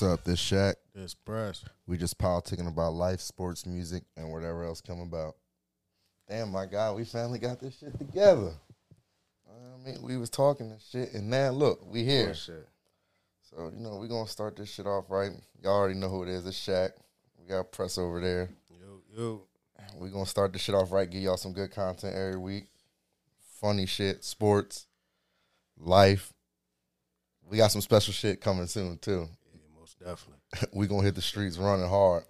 What's up? This Shaq. This press. We just politicking about life, sports, music, and whatever else come about. Damn, my God, we finally got this shit together. I mean, we was talking and shit, and now look, we oh, here. Shit. So you know, we gonna start this shit off right. Y'all already know who it is. It's Shaq. We got press over there. Yo, yo. we gonna start this shit off right. Give y'all some good content every week. Funny shit, sports, life. We got some special shit coming soon too. Definitely. we gonna hit the streets running hard.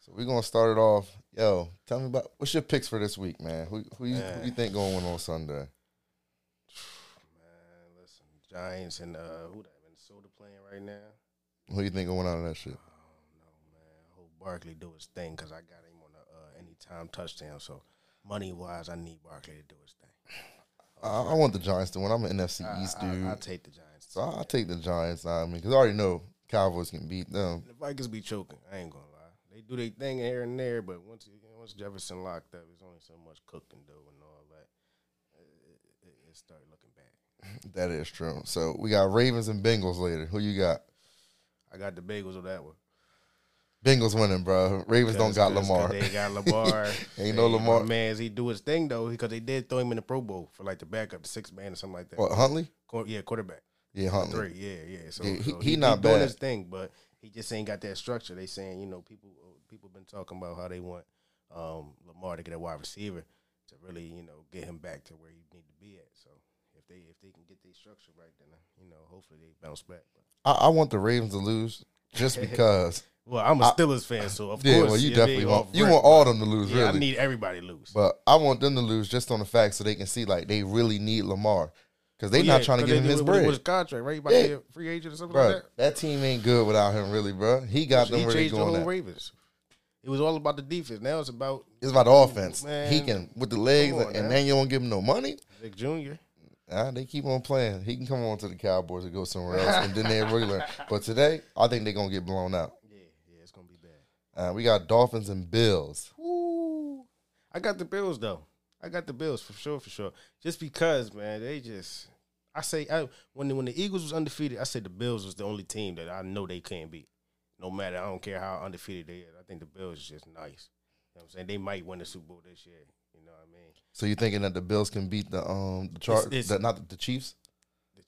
So we're gonna start it off. Yo, tell me about what's your picks for this week, man? Who who you, who you think going on Sunday? Man, listen, Giants and uh, who that Minnesota playing right now? Who you think going on that shit? I don't know, man. I hope Barkley do his thing because I got him on a uh, anytime touchdown. So money wise, I need Barkley to do his thing. I, I want the Giants to win. I'm an NFC East I, dude, I, take the Giants. so I'll take the Giants. I mean, because I already know Cowboys can beat them. The Vikings be choking. I ain't gonna lie. They do their thing here and there, but once once Jefferson locked up, there's only so much cooking can do and all that. It, it, it started looking bad. That is true. So we got Ravens and Bengals later. Who you got? I got the Bagels on that one. Bengals winning, bro. Ravens don't got Lamar. They got Lamar. Ain't no Lamar. Man, he do his thing though, because they did throw him in the Pro Bowl for like the backup, the sixth man or something like that. What Huntley? Yeah, quarterback. Yeah, Huntley. Three. Yeah, yeah. So, Yeah, he- so he not doing bad. his thing, but he just ain't got that structure. They saying, you know, people people been talking about how they want um, Lamar to get a wide receiver to really, you know, get him back to where he need to be at. So if they if they can get their structure right, then uh, you know, hopefully they bounce back. I, I want the Ravens to lose just because. well, I'm a Steelers fan, so of yeah, course, well, you definitely want you want all them to lose, Yeah, I need everybody to lose. but I want them to lose just on the fact so they can see like they really need Lamar because they Well, not yeah, trying to give him his it with- with bread, his contract, right? He Yeah. free agent or something bro. like that. That team ain't good without him, really, bro. He got them he where they changed the going. whole At. Ravens. It was all about the defense. Now it's about It's about the offense. Man. he can with the legs, on, and now. then you don't give him no money. Vic Jr. Ah, they keep on playing. He can come on to the Cowboys and go somewhere else, and then they really learn. But today, I think they're gonna get blown out. Yeah, yeah, it's gonna be bad. Uh, we got Dolphins and Bills. Woo. I got the Bills though. I got the Bills for sure, for sure. Just because, man, they just. I say I, when the, when the Eagles was undefeated, I said the Bills was the only team that I know they can't beat. No matter, I don't care how undefeated they is. I think the Bills is just nice. You know what I'm saying? They might win the Super Bowl this year. You know what I mean? So you're thinking that the Bills can beat the um the chart, not the, Chiefs,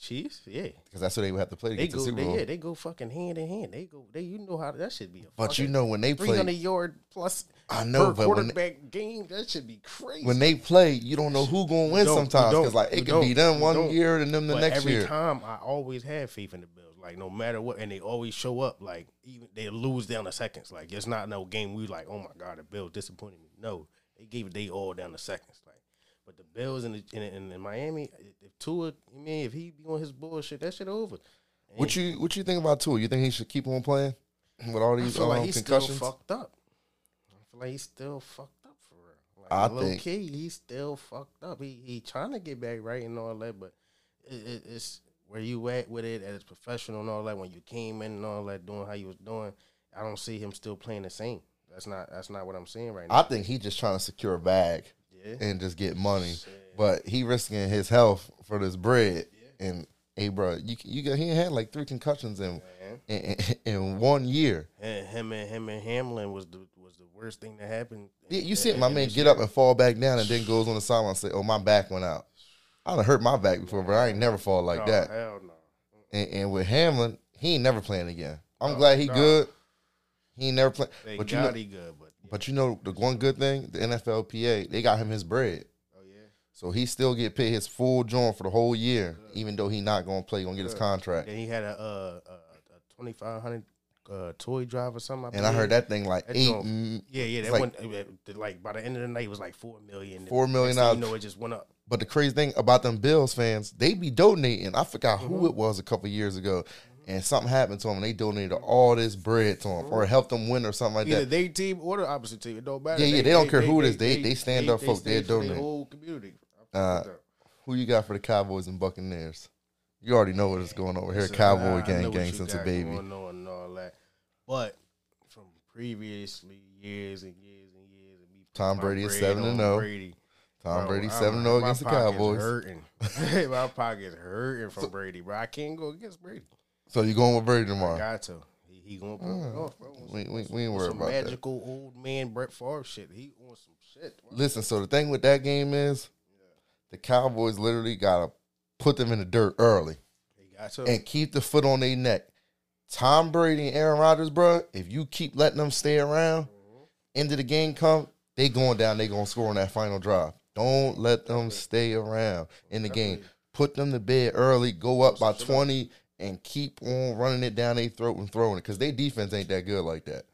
Chiefs, yeah. because that's what they would have to play to They get the go, Super they, Bowl. yeah, they go fucking hand in hand. They go, they you know how that should be. A but you know when they play 300 play, yard plus I know, but when they, quarterback game, that should be crazy. when they play, you don't know who gonna win sometimes because like it could be them one year and them the but next every year. time, I always had faith in the Bills. Like no matter what, and they always show up. Like even they lose down the seconds. Like it's not no game we like. Oh my god, the Bills disappointed me. No, they gave it they all down the seconds. Like, but the Bills in the, in, in, in Miami, if Tua, I mean, if he be on his bullshit, that shit over. What you what you think about Tua? You think he should keep on playing with all I these feel like um, he's concussions? still fucked up. I feel like he's still fucked up for real. Like, I low think- key, he's still fucked up. He he trying to get back right and all that, but it, it, it's where you at with it as professional and all that. When you came in and all that, doing how you was doing, I don't see him still playing the same. That's not that's not what I'm saying right now. I think he's just trying to secure a bag yeah, and just get money, but he risking his health for this bread. And hey, bro, you you got he had like three concussions in in, in, in one year. and him and him and Hamlin was the was the worst thing that happened. Yeah, you see my man get up and fall back down, and then goes on the sideline and say, "Oh, my back went out." I done hurt my back before, but I ain't never fall like Oh, that. Hell no. And, and with Hamlin, he ain't never playing again. I'm glad he good. He ain't never playing. But you know, he good, but but you know the one good thing, the NFLPA, they got him his bread. oh yeah. So he still get paid his full joint for the whole year, even though he not gonna play, gonna get his contract. And he had a uh, a, a twenty five hundred uh, toy drive or something. And I heard that thing like That eight, joint- mm, Yeah, yeah. That like- went uh, like by the end of the night, it was like four million. Four million dollars. You know, it just went up. But the crazy thing about them Bills fans, they be donating. I forgot Mm-hmm. who it was a couple years ago, and something happened to them. and They donated all this bread to them, or helped them win, or something like Either that. they team or the opposite team. It don't matter. Yeah, yeah, they don't care who it is. They- they stand up, folks. They stay for their donate. whole community. Uh, Who you got for the Cowboys and Buccaneers? You already know what is going over here. So, Cowboy I- I gang, what gang since a baby. going on and all that. But from previously years and years and years, and me Tom Brady is 7 and 0. Brady. Tom Bro, Brady seven zero my against the Cowboys. Hurting, my pocket's hurting from Brady, bro. I can't go against Brady. So you going with Brady tomorrow? I got to. He gonna pull it off, bro. We, we, we ain't worried some about that. magical old man Brett Favre shit. He on some shit. bro. Listen, so the thing with that game is the Cowboys literally gotta put them in the dirt early He got to. and keep the foot on their neck. Tom Brady and Aaron Rodgers, bro, if you keep letting them stay around, mm-hmm. into the game come, they going down, they gonna score on that final drive. Don't let them stay around in the game. Put them to bed early, go up by 20, and keep on running it down their throat and throwing it. Cause their defense ain't that good like that.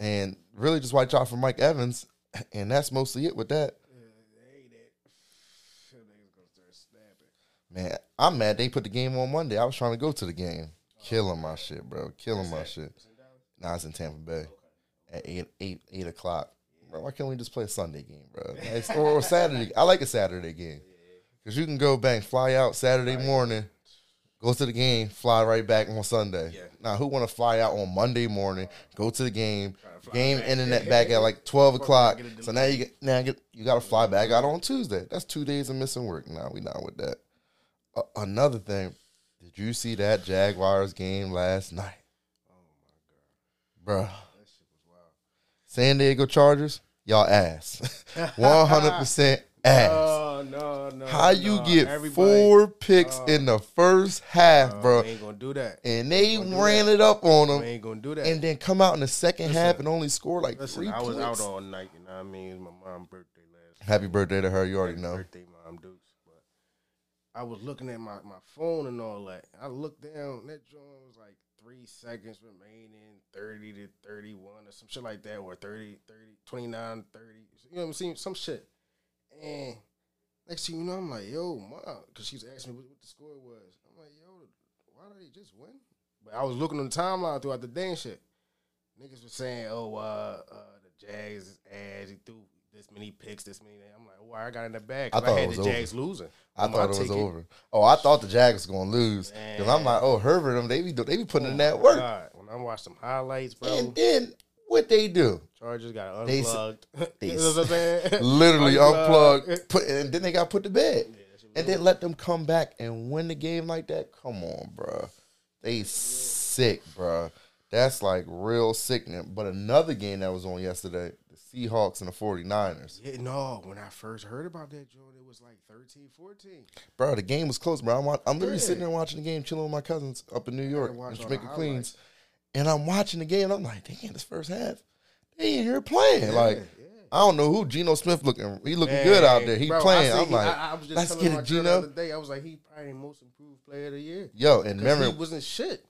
And really just watch out for Mike Evans. And that's mostly it with that. Man, I'm mad they put the game on Monday. I was trying to go to the game. Killing my shit, bro. Killing my shit. Now it's in Tampa Bay at eight eight eight o'clock. Bro, why can't we just play a Sunday game, bro? Or, or Saturday. I like a Saturday game because you can go bang, fly out Saturday morning, go to the game, fly right back on Sunday. Yeah. Now, who want to fly out on Monday morning, go to the game, game internet back at like twelve o'clock? So now you get now you get you got to fly back out on Tuesday. That's two days of missing work. Now we not with that. Uh, another thing, did you see that Jaguars game last night? Oh my god. Bruh. San Diego Chargers, y'all ass. 100% ass. Oh no, no. How you no. get Everybody- four picks uh, in the first half, uh, bro? Ain't gonna do that. And they ran it up on We them ain't gonna do that. and then come out in the second Listen, half and only score like Listen, three I was points. out all night. You know what I mean? It was my mom's birthday last. Happy birthday to her. You already Happy know. Birthday, mom Dukes. But I was looking at my, my phone and all that. I looked down. That joint was like three seconds remaining, 30 to 31 or some shit like that, or 30, 30, 29, 30. You know what I'm saying? Some shit. And next thing you know, I'm like, yo, mom, because she was asking me what, what the score was. I'm like, yo, why did they just win? But I was looking on the timeline throughout the day and shit. Niggas were saying, oh, uh, uh, the Jags is ass. He threw this many picks, this many. I'm like, well, I got in the bag. I I, thought it had the over. Jags losing. I thought it was ticket. over. Oh, I thought the Jags was gonna lose because I'm like, oh, Herbert, them they be they be putting in that work. God, when I watched some highlights, bro, And then what they do? Chargers got They unplugged. they you know what I'm saying? Literally Unplugged. unplugged, put, and then they got put to bed. Yeah, that shit was and then let them come back and win the game like that. Come on, bro. They sick, bro. That's like real sickening. But another game that was on yesterday, the Seahawks and the 49ers. Yeah, no, when I first heard about that joint, it was like 13, 14. Bro, the game was close, bro. I'm, I'm literally Yeah. sitting there watching the game, chilling with my cousins up in New York, in Jamaica, Queens. Highlights. And I'm watching the game, and I'm like, damn, this first half, they ain't here playing. like, yeah. I don't know who Geno Smith looking. He looking good out there. He Bro, playing. I'm he- like, I, I was just let's telling get my it, girl the other day. I was like, he probably most improved player of the year. Yo, and remember, he wasn't shit.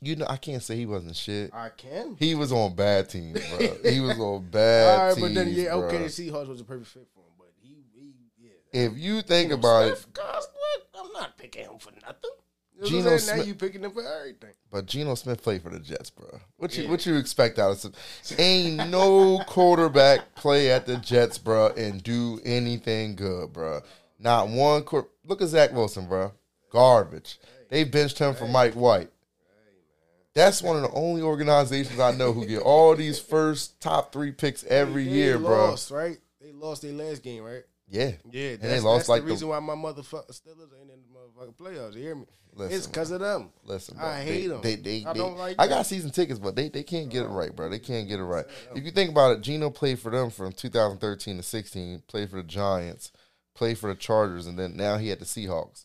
you know, I can't say he wasn't shit. I can. He was on bad teams, bro. he was on bad All right, teams, but then yeah, okay, the. Seahawks was a perfect fit for him, but he, he yeah. If you think Geno about it, Smith, guys, what? I'm not picking him for nothing. Geno? Smith- Now you picking him for everything. but Geno Smith played for the Jets, bro. What you Yeah. what you expect out of some? Ain't no quarterback play at the Jets, bro, and do anything good, bro. Not one. Look at Zach Wilson, bro. Garbage. They benched him for Mike White. That's one of the only organizations I know who get all these first top three picks every They year, bro. lost, right? They lost their last game, right? Yeah, Yeah, and they lost that's like the the reason why my motherfucking Steelers ain't in the motherfucking playoffs. You hear me? Listen, it's because of them. Listen, bro. I they, them. They, they, I they- don't like I got season tickets, but they, they can't get it right, bro. They can't get it right. If you think about it, Geno played for them from 2013 to 16, played for the Giants, played for the Chargers, and then now he had the Seahawks.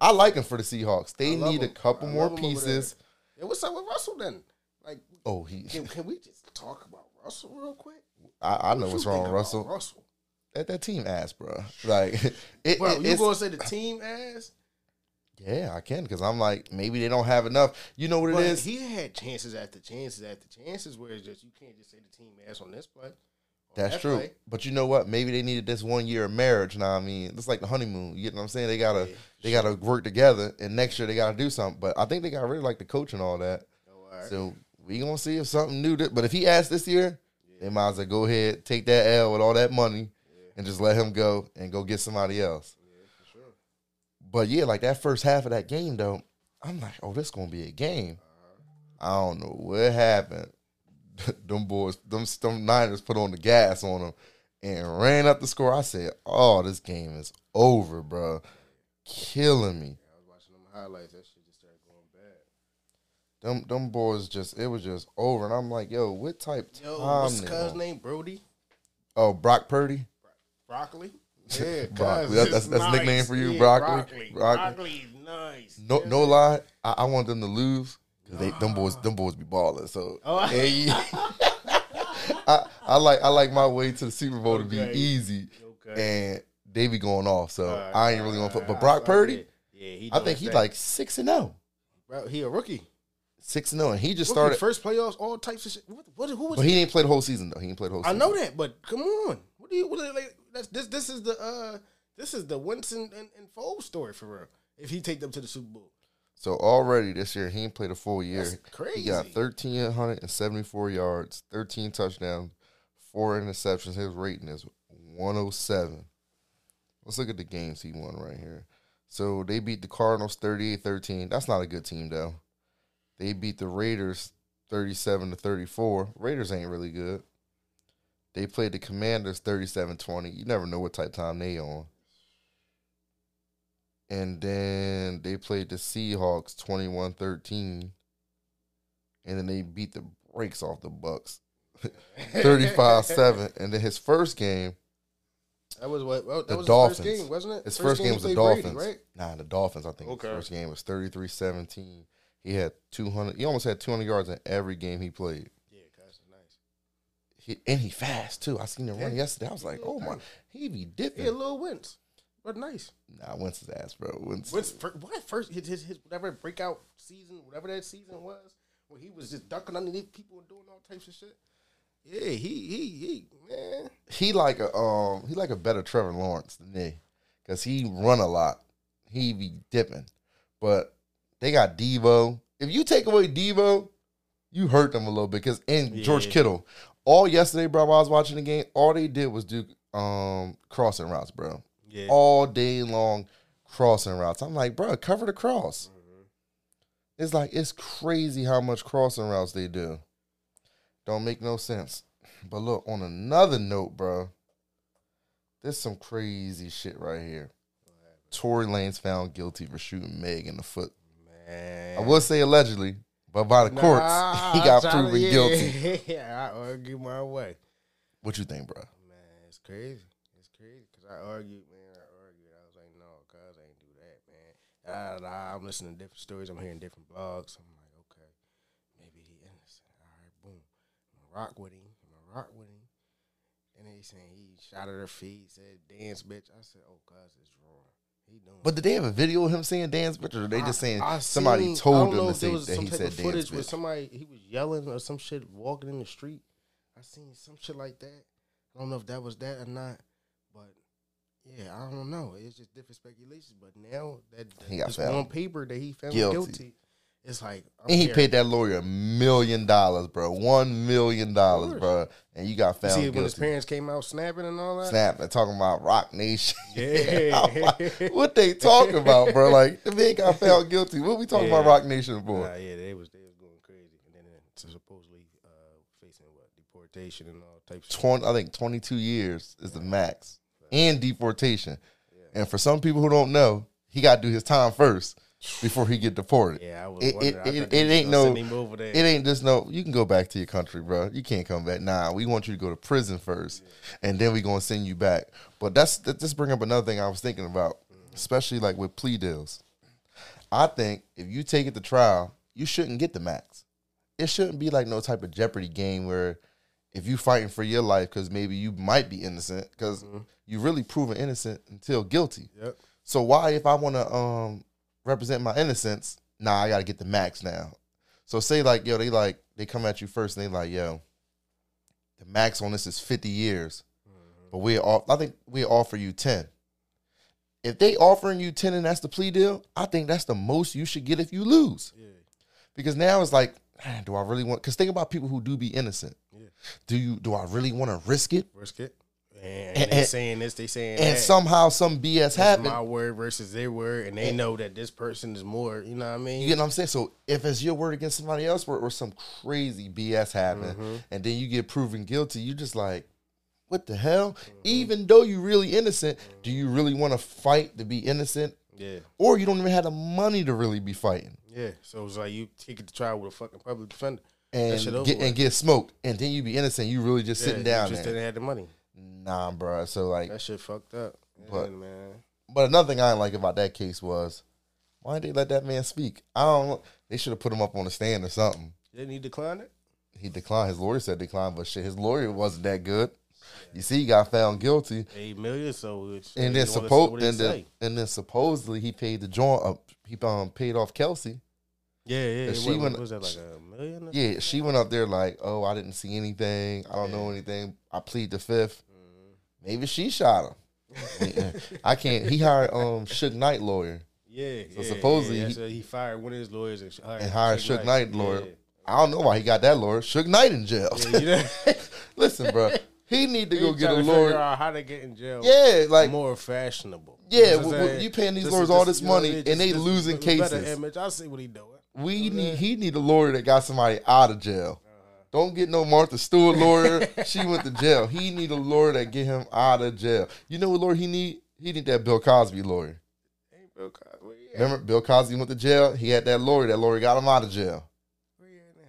I like him for the Seahawks. They need a couple more him pieces. Yeah, what's up with Russell then? Like, Oh, he. can, can we just talk about Russell real quick? I, I know What what's wrong with Russell. Russell, That that team ass, bro. Like it, bro, it- you gonna say the team ass? yeah, I can because I'm like maybe they don't have enough. You know what it But is? he had chances after chances after chances where it's just you can't just say the team ass on this play. That's that true. play. But you know what? Maybe they needed this one year of marriage. Now I mean, it's like the honeymoon. You know what I'm saying? They gotta Yeah, they gotta work together, and next year they gotta do something. But I think they got really like the coach and all that. Oh, all right. So we gonna see if something new. That, but if he asks this year, they might as well go ahead take that L with all that money, and just let him go and go get somebody else. yeah, for sure. But yeah, like that first half of that game though, I'm like, oh, this gonna be a game. Uh-huh. I don't know what happened. them boys, them, them Niners put on the gas on them and ran up the score. I said, oh, this game is over, bro. Killing me. I was watching them highlights. That shit just started going bad. them them boys just it was just over, and I'm like, yo, what type Yo, time? what's cuz name? Brody? Oh, Brock Purdy. Broccoli? Yeah, Broccoli. That- that's- that's a nickname for you, Yeah, Broccoli? Broccoli. Broccoli. Broccoli is nice. No, Yeah. no lie, I, I want them to lose because they them boys them boys be balling. So Oh. hey, I, I like I like my way to the Super Bowl to be easy, Okay. and they be going off. So I ain't really gonna put. But Brock Purdy, it. Yeah, he I think he that. like six and zero. Bro, he a rookie. Six and zero, and he just Rookie, started. first playoffs, all types of shit. What, what who was But he didn't play the whole season though. He didn't play the whole. I season. I know that, but come on. Do you what are they, like that's this this is the uh this is the Winston and, and Foles story for real. If he take them to the Super Bowl. So already this year he ain't played a full year. That's crazy. He got thirteen hundred and seventy four yards, thirteen touchdowns, four interceptions. His rating is one oh seven. Let's look at the games he won right here. So they beat the Cardinals 38-13. That's not a good team though. They beat the Raiders 37 to 34. Raiders ain't really good. They played the Commanders 37-20. You never know what type of time they on. And then they played the Seahawks 21-13. And then they beat the brakes off the Bucks 35-7. And then his first game, That was what well, that The was Dolphins. his first game, wasn't it? his first, game was the he played Brady, Dolphins. right? Nah, the Dolphins, I think Okay. his first game was 33-17. He had 200 he almost had 200 yards in every game he played. Yeah, cuz nice. He, and he fast too. I seen him run yesterday. I was like, oh my, he be dipping. Yeah, little wins. But nice. Nah, Wentz his ass, bro. Wentz, Wins fir- what first his, his his whatever breakout season, whatever that season was, where he was just ducking underneath people and doing all types of shit. Yeah, he he he man. he like a um he like a better Trevor Lawrence than me because he run a lot. He be dipping, but they got Deebo. If you take away Deebo, you hurt them a little bit because and George Yeah. Kittle. All yesterday, bro, while I was watching the game, all they did was do um crossing routes, bro. Yeah. All day long crossing routes. I'm like, bro, cover the cross. It's like it's crazy how much crossing routes they do. Don't make no sense. But look, on another note, bro, there's some crazy shit right here. Tory Lanez found guilty for shooting Meg in the foot. Man. I will say allegedly, but by the courts, he got proven yeah, guilty. Yeah, I argue my way. What you think, bro? Man, it's crazy. It's crazy because I argued, man. I argued. I was like, no, cuz I ain't do that, man. Ah, nah, I'm listening to different stories. I'm hearing different blogs. I'm like, okay, maybe he innocent. All right, boom. I'm rock with him. I'm rock with him. And they saying he shot at her feet, said dance, bitch. I said, oh, cuz it's wrong. He doing. But did they have a video of him saying dance bitch, or they just saying I somebody seen- told them to say was that some he type said of dance footage where bitch? somebody he was yelling or some shit walking in the street. I seen some shit like that. I don't know if that was that or not, but yeah, I don't know. It's just different speculations. But now that, that He got found on paper that he found guilty. guilty, it's like I'm And he here. paid that lawyer a million dollars, bro. One million dollars, bro. And you got You found see when his parents came out snapping and all that. snapping, talking about Roc Nation. Yeah. Like, what they talking about, bro? Like, if they got found guilty, what we talking about Roc Nation for? Nah, yeah, they was they was going crazy, and then uh, supposedly uh, facing what deportation and all types. of 20, I think 22 years is the max and deportation. And for some people who don't know, he got to do his time first before he get deported. Yeah, I was It- it- it- it ain't no-. It ain't just no. You can go back to your country, bro. You can't come back. Nah, we want you to go to prison first, and then we gonna send you back. But that's that. Just bring up another thing I was thinking about, especially like with plea deals. I think if you take it to trial, you shouldn't get the max. It shouldn't be like no type of Jeopardy game where if you fighting for your life because maybe you might be innocent because you really proven innocent until guilty. Yep. So why, if I want to um represent my innocence, nah, I got to get the max now. So say like, yo, they like they come at you first and they like, yo, the max on this is fifty years, mm-hmm. but we off. I think we offer you ten. If they offering you ten and that's the plea deal, I think that's the most you should get if you lose. Yeah. Because now it's like, man, do I really want? Because think about people who do be innocent. Yeah. Do you? Do I really want to risk it? Risk it. And, And- they and- saying this, they saying And that. somehow some BS happened. my word versus their word, and they know that this person is more. You know what I mean? You get what I'm saying? So if it's your word against somebody else, or, or some crazy BS happened, Mm-hmm. and then you get proven guilty, you just like, what the hell? Mm-hmm. Even though you're really innocent, do you really want to fight to be innocent Yeah, or you don't even have the money to really be fighting yeah. So it's like you take it to trial with a fucking public defender. and get and get smoked, and then you be innocent. You really just sitting down you just there. didn't have the money. Nah, bro. So like, That shit fucked up. But- Yeah, man. but another thing I didn't like about that case was why didn't they let that man speak? I don't. know. They should have put him up on the stand or something. Didn't he decline it? He declined. His lawyer said decline, but shit, his lawyer wasn't that good. You see, he got found guilty, Eight million. So and then wanna see suppo- what he and then and then supposedly he paid the joint up. He um paid off Kelsey. yeah, yeah. she what, went- was that like a million? or Yeah, she went up there like, oh, I didn't see anything. I don't know anything. I plead the fifth. Maybe she shot him. I can't. He hired um Suge Knight lawyer. Yeah, So yeah, supposedly yeah, he- he fired one of his lawyers and, hired and hired Suge Suge Knight lawyer. Yeah. I don't know why he got that lawyer. Suge Knight in jail. Yeah, Listen, bro, he need to He go get a to lawyer. out how to get in jail. Yeah, like more fashionable. Yeah, You know well, well, you paying these Just- lawyers all this you know money, mean? and they Just- losing just cases. Image. I see what he doing. we need he need a lawyer that got somebody out of jail. Don't get no Martha Stewart lawyer. she went to jail. He need a lawyer that get him out of jail. You know what lawyer he need? He need that Bill Cosby lawyer. Ain't Bill Cosby. At? Remember Bill Cosby went to jail. He had that lawyer. That lawyer got him out of jail. Where he at now?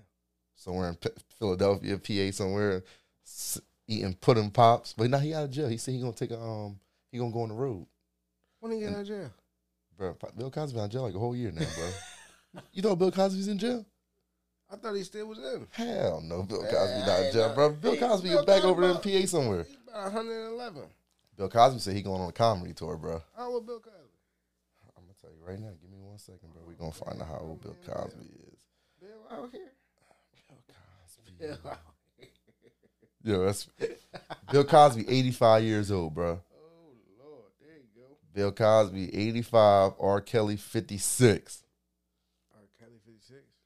Somewhere in P- Philadelphia, PA, somewhere s- eating pudding pops. But now he out of jail. He said he gonna take a um. He gonna go on the road, When he get out of jail? bro. Bill Cosby out of jail like a whole year now, bro. you thought Bill Cosby's in jail? I thought he still was in. Hell no, Bill Man, Cosby not in jail, bro. Bill Cosby Bill is back over there in PA somewhere. He about 111. Bill Cosby said he going on a comedy tour, bro. How old Bill Cosby? I'm gonna tell you right now. Give me one second, bro. We gonna find out how old Bill Cosby is. Bill out here. Bill Cosby. Bill out here. Yo, that's Bill Cosby, 85 years old, bro. Oh Lord, there you go. Bill Cosby, 85. R. Kelly, 56.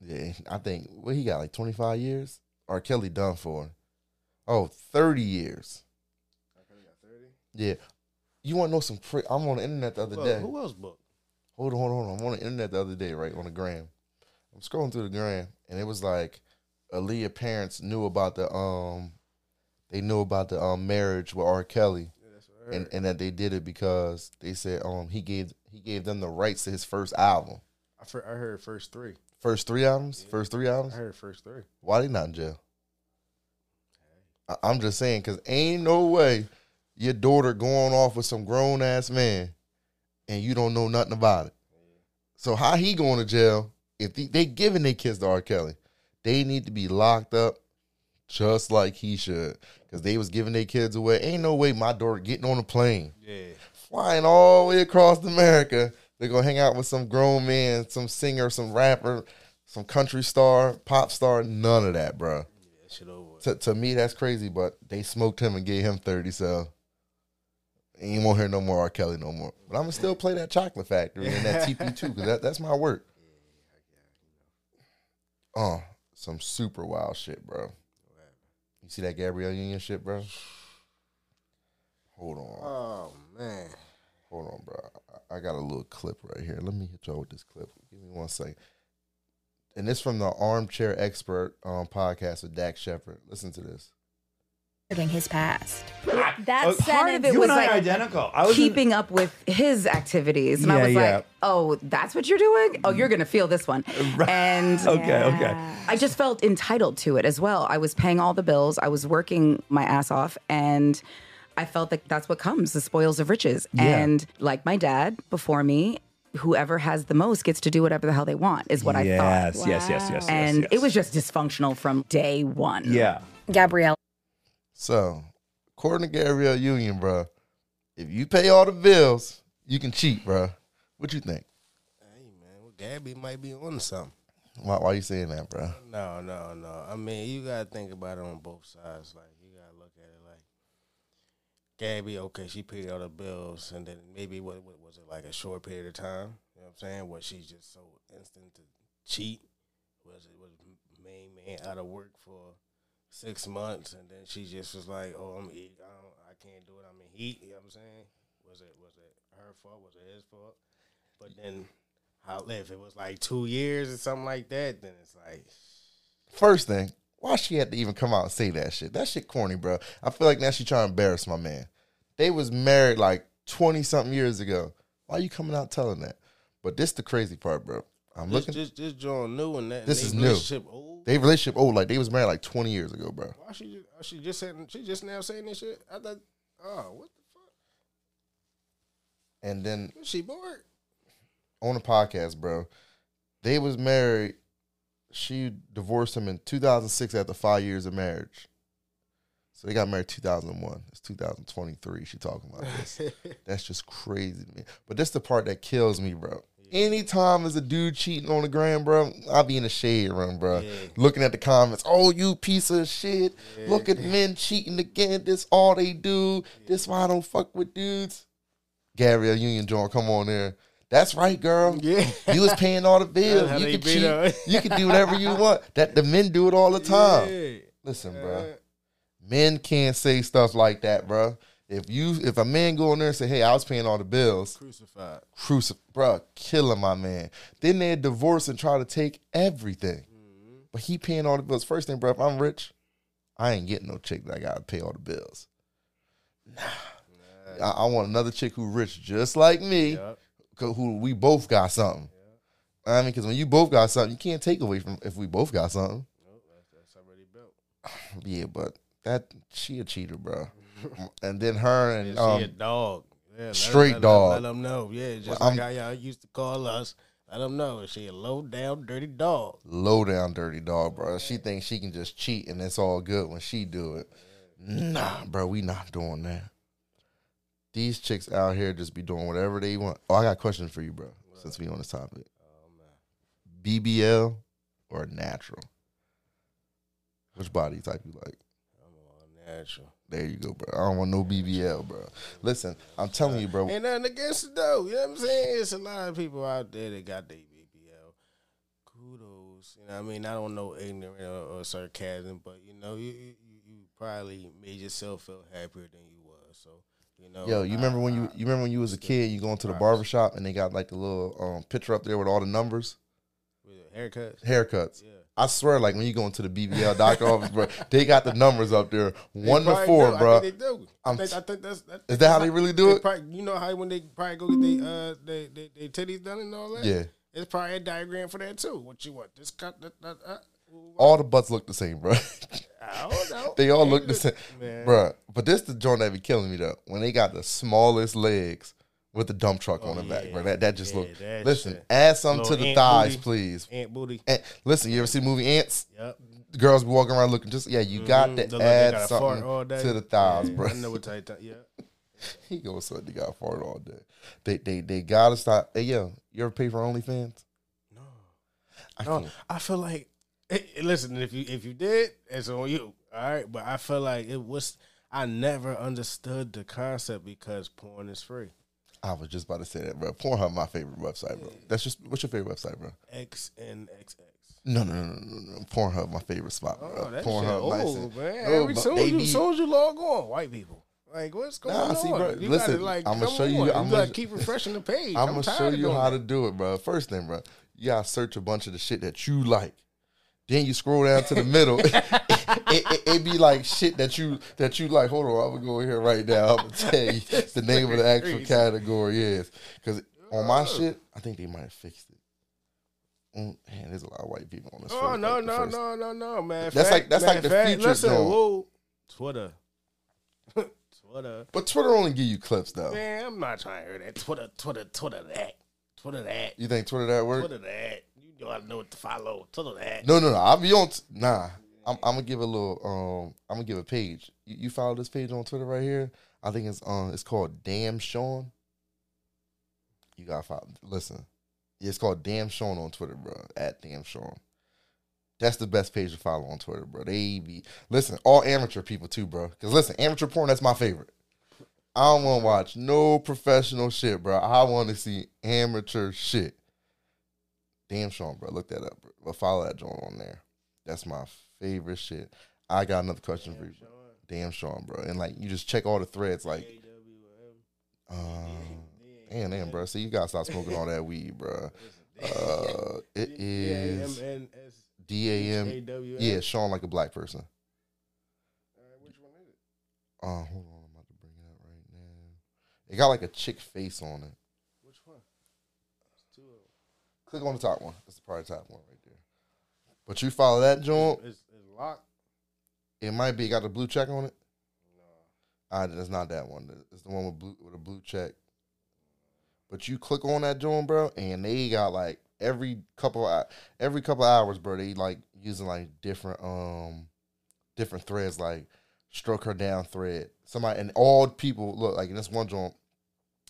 R. Kelly 56. Yeah, I think what he got like 25 years. R. Kelly done for. Oh, 30 years. R. Kelly got 30. Yeah. You want to know some? Pri- I'm on the internet the other Who, day. who else booked? Hold on, hold on, hold on. I'm on the internet the other day, right on the gram. I'm scrolling through the gram, and it was like Aaliyah parents knew about the um, they knew about the um marriage with R. Kelly, Yeah, that's what I heard. and and that they did it because they said um he gave he gave them the rights to his first album, I, I heard first three. First three albums, first three albums? I heard first three. Why they not in jail? I, I'm just saying, cause ain't no way your daughter going off with some grown ass man, and you don't know nothing about it. So how he going to jail if they, they giving their kids to R. Kelly? They need to be locked up just like he should. Cause they was giving their kids away. Ain't no way my daughter getting on a plane, Yeah. flying all the way across America. They're gonna hang out with some grown man, some singer, some rapper, some country star, pop star. None of that, bro. Yeah, shit over. To, to me, that's crazy, but they smoked him and gave him 30, so you won't hear no more R. Kelly no more. But I'm gonna still play that Chocolate Factory and that TP2 because that, that's my work. Oh, some super wild shit, bro. You see that Gabrielle Union shit, bro? Hold on, Oh man. hold on, bro. I, I got a little clip right here. Let me hit y'all with this clip. Give me one second. And this from the Armchair Expert um, podcast with Dax Shepard. Listen to this. his past. That Uh, part of it you was like identical. I was in- keeping up with his activities, and Yeah, I was yeah. like, "Oh, that's what you're doing. Oh, you're gonna feel this one." And okay, okay. I just felt entitled to it as well. I was paying all the bills. I was working my ass off, and I felt that that's what comes the spoils of riches. Yeah. And like my dad before me, whoever has the most gets to do whatever the hell they want. Is what I yes, thought. yes, yes, yes, yes. And yes. it was just dysfunctional from day one. yeah. Gabrielle. So, according to Gabrielle Union, bro, if you pay all the bills, you can cheat, bro. What you think? Hey man, well, Gabby might be on something. Why, why you saying that, bro? No, no, no. I mean, you gotta think about it on both sides. Like, you gotta look at it like Gabby. Okay, she paid all the bills, and then maybe what, what was it like a short period of time? You know what I'm saying? Was she just so instant to cheat? Was it was main man out of work for six months, and then she just was like, "Oh, I'm. I, don't, I can't do it. I'm in heat." You know what I'm saying? Was it was it her fault? Was it his fault? But then, how if it was like two years or something like that, then it's like. First thing, why she had to even come out and say that shit? That shit corny, bro. I feel like now she trying to embarrass my man. They was married like twenty something years ago. Why you coming out telling that? But this the crazy part, bro. I'm This, looking. this, this John new and that. This is new. Old. they relationship old, like they was married like 20 years ago, bro. Why she just, she just saying she just now saying this shit? I thought, oh, what the fuck? And then Was she bored? on the podcast, bro, they was married. She divorced him in 2006 after five years of marriage. So they got married 2001. It's 2023. She talking about this. That's just crazy to me. But that's the part that kills me, bro. Anytime there's a dude cheating on the gram, bro, I'll be in the shade room, bro. Yeah. Looking at the comments. Oh, you piece of shit. Look at men cheating again. This all they do. This why I don't fuck with dudes. Gabrielle Union John, come on there. That's right, girl. Yeah. You was paying all the bills. You can cheat. You can do whatever you want. That the men do it all the time. Yeah. Listen, Uh, bro. Men can't say stuff like that, bro. If you if a man go in there and say, "Hey, I was paying all the bills," Crucified. crucif, bro, killing my man. Then they divorce and try to take everything, but he paying all the bills. First thing, bro, if I'm rich, I ain't getting no chick that I gotta pay all the bills. Nah, I, I want another chick who rich just like me, Yup. Who we both got something. I mean, because when you both got something, you can't take away from if we both got something. Nope, that's, that's already built. Yeah, but that she a cheater, bro. and then her and Yeah, she a um, dog. Yeah, straight let, dog. Let, them know. Yeah, just Well, like how y'all used to call us. Let them know she a low down dirty dog. low down dirty dog, bro. She thinks she can just cheat and it's all good when she do it. Nah, bro, we not doing that. These chicks out here just be doing whatever they want. Oh, I got a question for you, bro. Since we on this topic, BBL or natural? Which body type you like? I'm on natural. There you go, bro. I don't want no BBL, bro. Listen, I'm telling you, bro. Ain't nothing against it though. You know what I'm saying? It's a lot of people out there that got their BBL. Kudos. You know what I mean? I don't know ignorant or, or sarcasm, but you know, you, you you probably made yourself feel happier than you you know. Yo, you remember when you you remember when you was a kid, you go into the barber shop and they got like the little um, picture up there with all the numbers, haircuts? haircuts. Yeah. I swear, like when you go into the BBL doctor office, bro, they got the numbers up there, one to four, do. bro. I think they do. I I'm think, t- I think that's that, Is that how they really do it? Probably, you know how when they probably go get they uh they they, they titties done and all that. Yeah, it's probably a diagram for that too. What you want? This cut that that. Uh, all the butts look the same, bro. I don't know. they all look the same, bro. But this the joint that be killing me though. When they got the smallest legs with the dump truck on the back, bro. That that just Oh, Yeah, look. that Listen, shit. add something to the ant thighs, booty. please. Ant booty. And listen, you ever see the movie Ants? Yep. The girls be walking around looking just yeah. You got Mhm. to add got something to the thighs, Yeah, bro. I know what type. Yeah. He goes, son, they got fart all day. They they they gotta stop. Hey yo, you ever pay for OnlyFans? No. I No. I feel like. Eh, listen, if you if you did, it's on you. All right, but I feel like it was. I never understood the concept because porn is free. I was just about to say that, bro. Pornhub my favorite website, bro. That's just what's your favorite website, bro? X and XX. No, no, no, no, no, no. Pornhub my favorite spot, bro. Oh, that Pornhub, old, and- man. No, Every soon, you, soon as you log on, white people. Like, what's going Nah, on? see, bro, you listen, gotta, like, I'ma come show you- I'ma gotta keep refreshing the page. I'm I'm, gonna show you how that. to do it, bro. First thing, bro, you gotta search a bunch of the shit that you like. Then you scroll down to the middle. it, it, it be like shit that you that you like. Hold on, I'm gonna go in here right now. I'm gonna tell you the name of the actual crazy. category is because on my shit, I think they might have fixed it. Mm, man, there's a lot of white people on this. Oh first- no like, no first- no no no man. That's like- that's like the fact, future Listen, joint. whoa, Twitter, Twitter. But Twitter only give you clips though. Man, I'm not trying to hear that. Twitter, Twitter, Twitter that, Twitter that, You think Twitter that work? Twitter that. You know I know what to follow. Twitter that. No, no, no. I'll be on. T- nah, I'm, I'm gonna give a little. Um, I'm gonna give a page. You, you follow this page on Twitter right here. I think it's um, it's called Damn Sean. You gotta follow. Listen, it's called Damn Sean on Twitter, bro. At Damn Sean. That's the best page to follow on Twitter, bro. They be listen, all amateur people too, bro. Cause listen, amateur porn that's my favorite. I don't want to watch no professional shit, bro. I want to see amateur shit. Damn Sean, bro. Look that up, bro. But follow that joint on there. That's my favorite shit. I got another question for you. Bro. Damn Sean, bro. And like you just check all the threads, like, um, damn, damn, bro. See, you gotta stop smoking all that weed, bro. Uh, it is D A M. Yeah, Sean like a black person. Which one is it? Uh, hold on, I'm about to bring it up right now. It got like a chick face on it. Click on the top one. That's the probably the top one right there. But you follow that joint, It's, it's locked. it might be got a blue check on it. No. Ah, that's not that one. It's the one with blue with a blue check. But you click on that joint, bro, and they got like every couple of, every couple hours, bro. They like using like different um different threads, like stroke her down thread. Somebody and all people look like in this one joint,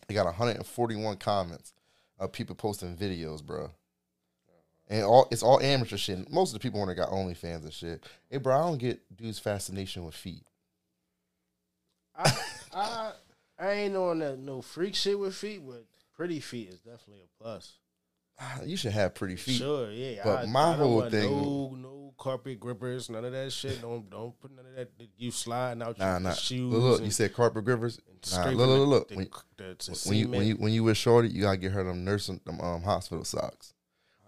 they got 141 comments of people posting videos, bro. And all it's all amateur shit. Most of the people on there got OnlyFans and shit. Hey, bro, I don't get dudes' fascination with feet. I, I I ain't on that no freak shit with feet, but pretty feet is definitely a plus. You should have pretty feet. Sure, yeah. But I, my I whole thing- no no carpet grippers, none of that shit. Don't don't put none of that. You sliding out Nah, your nah. shoes. Look, look, you said carpet grippers. Nah, look, look, look. the- When, the- when you when you when you with shorty, you gotta get her them nursing them um hospital socks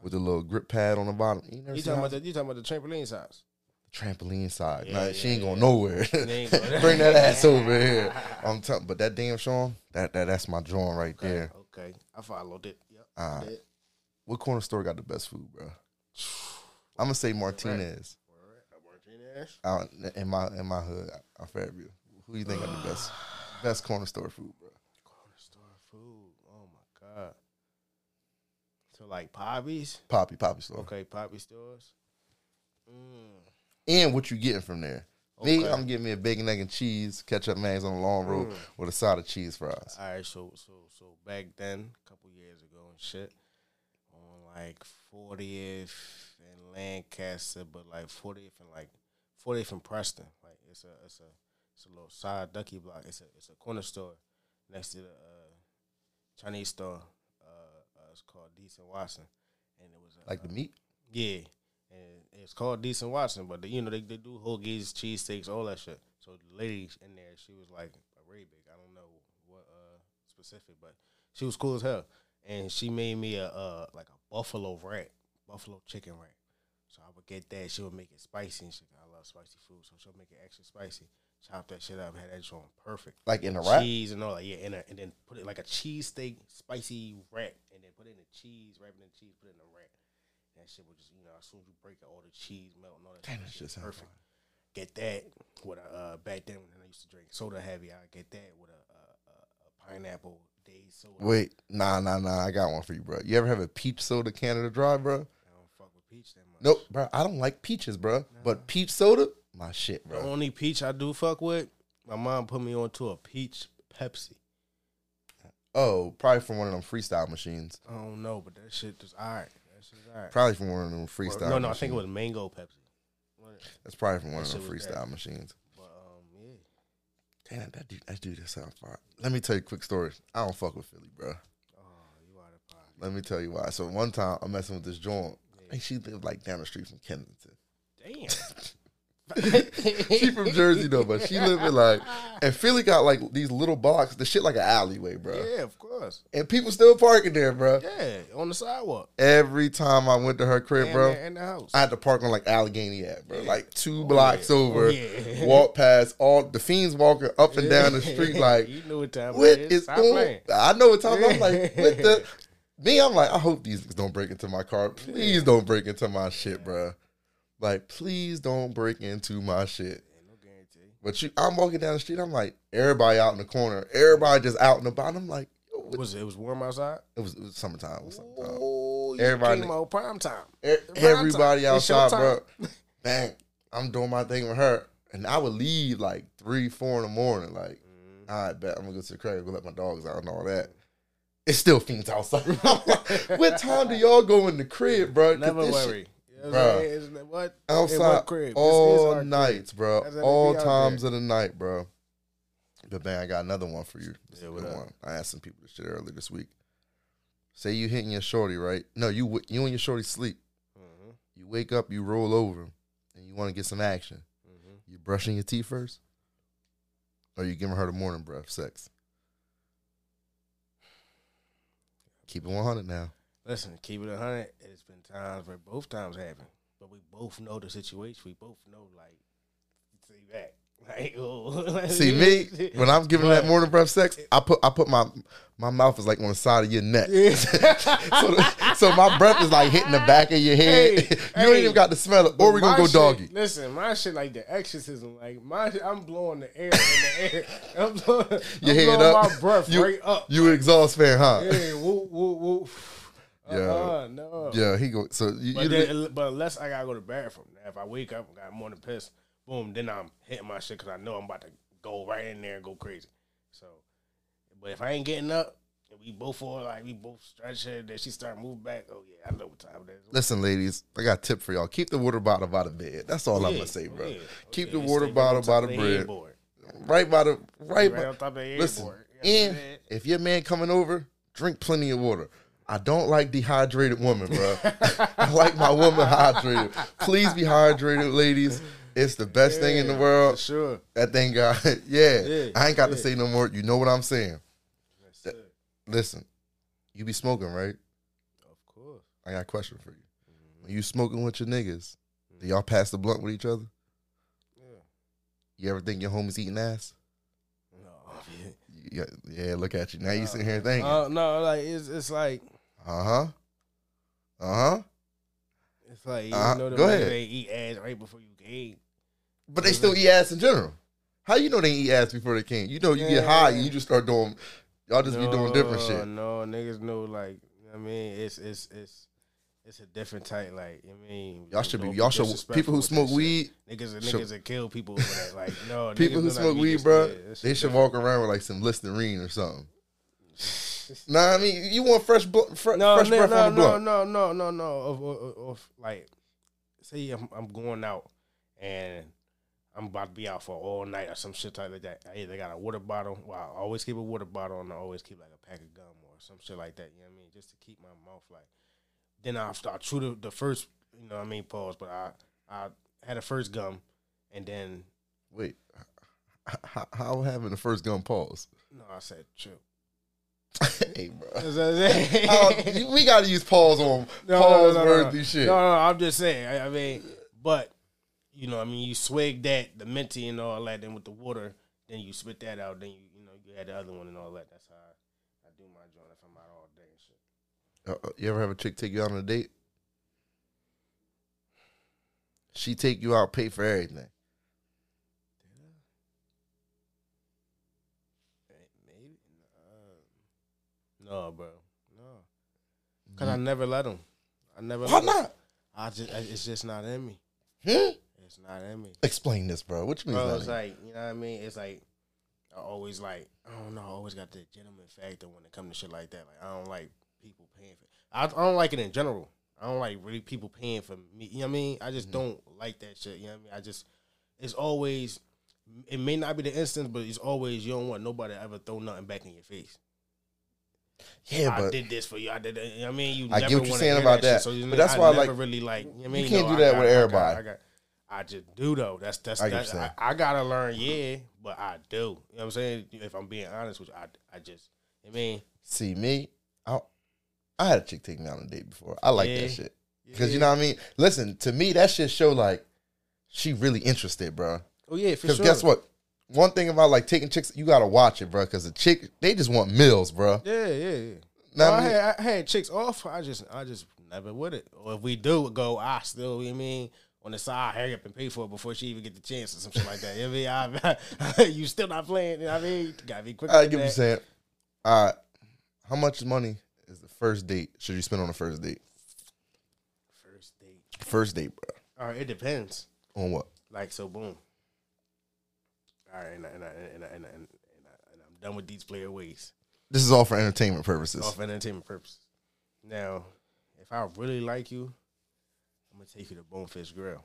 with the little grip pad on the bottom. You, You talking about the you talking about the trampoline size? trampoline side? Yeah, nah, yeah, she ain't going yeah. nowhere. ain't going- Bring that ass over here. I'm telling, but that damn Sean, that, that that's my drawing right Okay, there. okay. I followed it. Yep. Did. What corner store got the best food, bro? I'm gonna say Martinez. Martinez. Out in my in my hood, out Fairview. Who you think got the best best corner store food, bro? Corner store food. Oh my god. So like Poppy's. Poppy, Poppy store. Okay, Poppy stores. Mm. and what you getting from there. Me, Okay. I'm getting me a bacon, egg, and cheese, ketchup, mayonnaise on the long road Mm. with a side of cheese fries. All right, so so so back then, a couple years ago and shit, like 40th and Lancaster, but like 40th and like 40th and Preston, like it's a it's a it's a little side ducky block. It's a it's a corner store next to the uh, Chinese store. Uh, uh, it's called Decent Watson, and it was Like the uh, meat. yeah, and it's called Decent Watson, but they, you know they they do hoagies, cheesesteaks, all that shit. So the lady in there, she was like Arabic. I don't know what uh specific, but she was cool as hell, and she made me a uh like a buffalo wrap, buffalo chicken wrap. So I would get that. She would make it spicy and shit. I love spicy food, so she'll make it extra spicy. Chop that shit up, had that joint perfect Like in a wrap. cheese and all that. Yeah, and, a, and then put it like a cheesesteak spicy wrap, and then put it in the cheese, wrap it in the cheese, put it in the wrap. That shit would just, you know, as soon as you break it, all the cheese melt and all that. Damn, shit, that shit's sound perfect. Get that with a uh, back then when I used to drink soda heavy. I get that with a, a, a, a pineapple day soda. Wait, nah, nah, nah. I got one for you, bro. You ever have a peach soda Canada Dry, bro? I don't fuck with peach that much. Nope, bro. I don't like peaches, bro. But peach soda, my shit, bro. The only peach I do fuck with, my mom put me onto a peach Pepsi. Oh, probably from one of them freestyle machines. I don't know, but that shit just alright. That shit's alright. Probably from one of them freestyle. no, no, I think it was mango Pepsi. That's probably from one That of them freestyle machines. Damn, that dude, that dude, that sounds fire. Let me tell you a quick story. I don't fuck with Philly, bro. Oh, you out of pocket. Let me tell you why. So one time I'm messing with this joint. And she lived like down the street from Kensington. Damn. she from Jersey though, but she lived in like and Philly got like these little blocks, the shit like an alleyway, bro. Yeah, of course. And people still parking there, bro. Yeah, on the sidewalk. Every time I went to her crib, And bro, And the house. I had to park on like Allegheny Ave, bro. Yeah. Like two Oh, blocks yeah. Oh, over. yeah. Walk past all the fiends walking up and down the street like you knew what time what it is. Stop going playing. I know what time I'm like, what the me, I'm like, I hope these don't break into my car. Please don't break into my shit, bro. Like, please don't break into my shit. Ain't no guarantee. But you, I'm walking down the street. I'm like, everybody out in the corner. Everybody just out and about. I'm like, what- Was it, it was warm outside? it was, it was summertime. It was summertime. Oh, you Everybody- came out prime time. E- Prime Everybody time. Outside, bro. Bang. I'm doing my thing with her. And I would leave like three, four in the morning. Like, Mm-hmm. all right, bet I'm gonna go to the crib, go let my dogs out and all that. It's still fiends outside. What time do y'all go in the crib, bro? Never this shit- know what Bruh. I'm saying? Isn't it what? In outside crib? All nights, bro. That's how they All times of the night, bro. But man, I got another one for you. This Yeah, what one. I asked some people this shit earlier this week. Say you hitting your shorty, right? No, you you and your shorty sleep. Mhm, You wake up, you roll over, and you want to get some action. mhm. You brushing your teeth first, or you giving her the morning breath, sex? Keep it one hundred now. Listen, keep it a hundred. It's been times where both times happen, but we both know the situation. We both know like see that. Like, oh. See me when I'm giving that morning breath sex, I put I put my my mouth is like on the side of your neck, so, so my breath is like hitting the back of your head. Hey, you ain't even got to smell it, or we gonna go shit- doggy. Listen, my shit like the exorcism. Like my, shit, I'm blowing the air in the air. I'm blowing, Your I'm head blowing up. my breath you, right up. You exhaust fan, huh? yeah, woo, woo, woo. Yeah. Uh-uh, no. Yeah, he go. So you, But, you then, but unless I gotta go to bathroom, now if I wake up and got morning piss, boom, then I'm hitting my shit because I know I'm about to go right in there and go crazy. So, but if I ain't getting up, and we both all like we both stretch her, then she start moving back. Oh yeah, I know what time it is. listen, ladies. I got a tip for y'all. Keep the water bottle by the bed. That's all I'm gonna say, bro. yeah. Keep Yeah, the water bottle by the of bread, right by the right. Right by, on top of the listen, headboard. You know what I'm and if your man coming over, drink plenty of water. I don't like dehydrated women, bro. I like my woman hydrated. Please be hydrated, ladies. It's the best thing in the world. For sure. That thing got yeah. Yeah, I ain't got to say no more. You know what I'm saying. It. Listen, you be smoking, right? Of course. I got a question for you. When you smoking with your niggas, do y'all pass the blunt with each other? Yeah. You ever think your homies eating ass? No. Yeah, yeah look at you. Now you sitting here thinking. Uh, no, like it's it's like Uh huh. Uh huh. it's like you Uh, know the go ahead. they eat ass right before you can. But they still eat ass in general. How you know they eat ass before they can? You know you get high and you just start doing. Y'all just be doing different shit. No, niggas know like I mean it's it's it's it's a different type. Like I mean Y'all should be. Y'all should. People who smoke shit. weed. Niggas are should- niggas that kill people that. Like no, People who smoke weed, bro, yeah, shit they should walk around with like some Listerine or something. Nah, I mean, you want fresh, bl- fre- no, fresh no, breath no, on the no, blunt. no, no, no, no. Of, of, of like, say I'm, I'm going out and I'm about to be out for all night or some shit like that. I either got a water bottle. Well, I always keep a water bottle and I always keep like a pack of gum or some shit like that. You know what I mean? Just to keep my mouth like. Then I start chew the, the first, you know what I mean, pause. But I I had a first gum and then Wait, h- h- how having the first gum pause? no, I said chew. hey, bro. That's what I'm saying. Oh, we gotta use pause on No, pause no, no, worthy no. shit. No, no, I'm just saying. I, I mean, but you know, I mean, you swig that the minty and all that, then with the water, then you spit that out, then you you know you add the other one and all that. That's how I, I do my joint if I'm out all day and shit. Uh, uh, you ever have a chick take you out on a date? She take you out, pay for everything. Maybe no, bro, no, because I never let them. I never. Why let 'em. not? I just it's just not in me. Hmm? It's not in me. Explain this, bro. What you mean? Bro, by it's that? like you know what I mean. It's like I always like I don't know. I always got the gentleman factor when it comes to shit like that. Like I don't like people paying for. I, I don't like it in general. I don't like really people paying for me. You know what I mean? I just Mm-hmm. don't like that shit. You know what I mean? I just it's always. It may not be the instance, but it's always you don't want nobody to ever throw nothing back in your face. Yeah, but I but did this for you. I did. That. You know what I mean, you. I get what you're saying about shit. that. So, you But know, that's I why, never like, really like. You, know what I mean, you can't No, do that I with got- I everybody. got- I got, I just do though. That's that's I that's, I. I gotta learn, yeah, but I do. You know what I'm saying? If I'm being honest with you, I I just I mean see me, I I had a chick take me out on a date before. I like Yeah. that shit because you know what I mean. Listen to me, that shit show like she really interested, bro. Oh yeah, for Because sure. guess what? One thing about like taking chicks, you gotta watch it, bro. Because the chick, they just want meals, bro. Yeah, yeah, yeah. No, I, mean? had, I had chicks off. I just I just never with it. Or if we do go, I still, you know I mean, on the side, hurry up and pay for it before she even get the chance or some shit like that. You know I mean? I, you still not playing. You know what I mean? You gotta be quick. I get what you're saying. All right, how much money is the first date? Should you spend on the first date? First date. First date, bro. All right, it depends. On what? Like so, boom. All right, and, I, and, I, and, I, and, I, and, I, and I'm done with these player ways. This is all for entertainment purposes. All for entertainment purposes. Now, if I really like you, I'm gonna take you to Bonefish Grill.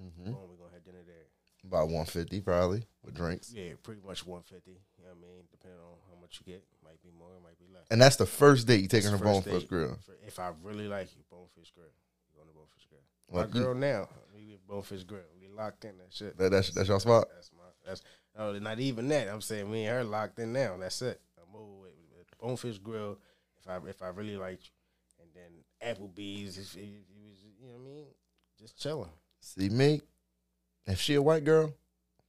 Mhm. Boom, we're gonna have dinner there. About 150 probably with drinks. Yeah, pretty much 150. You know what I mean? Depending on how much you get, might be more, might be less. And that's the first date you taking her That's bone first first date. grill. If I really like you, Bonefish Grill. We're going to Bonefish Grill. Well, My you- girl now, we Bonefish Grill. We locked in that shit. That, that's that's your spot. That's my. That's no, not even that. I'm saying me and her locked in now. That's it. I'm over with, with Bonefish Grill. If I if I really like you, and then Applebee's. If it was, you know what I mean, just chilling. See me, if she a white girl,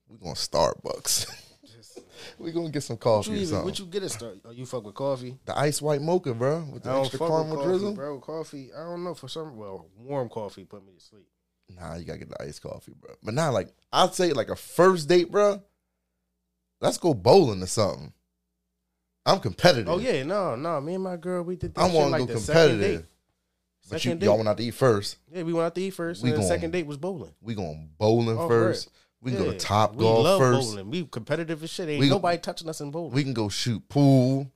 We going to Starbucks. Just- we gonna get some What coffee you or something. What you get it start? Oh, you fuck with coffee? the ice white mocha, bro, with the extra caramel coffee, drizzle. bro. Coffee. I don't know for some. Well, warm coffee put me to sleep. Nah, you gotta get the iced coffee, bro. But not like I'd say like a first date, bro. Let's go bowling or something. I'm competitive. Oh yeah, no, no. Me and my girl, we did that I want to like go the second date. competitive. But you, Second y'all date. went out to eat first. Yeah, we went out to eat first, We and then the second date was bowling. We going bowling Oh, first. We can go to Top we Golf love first. Bowling. We competitive as shit. Ain't We nobody touching us in bowling. We can go shoot pool.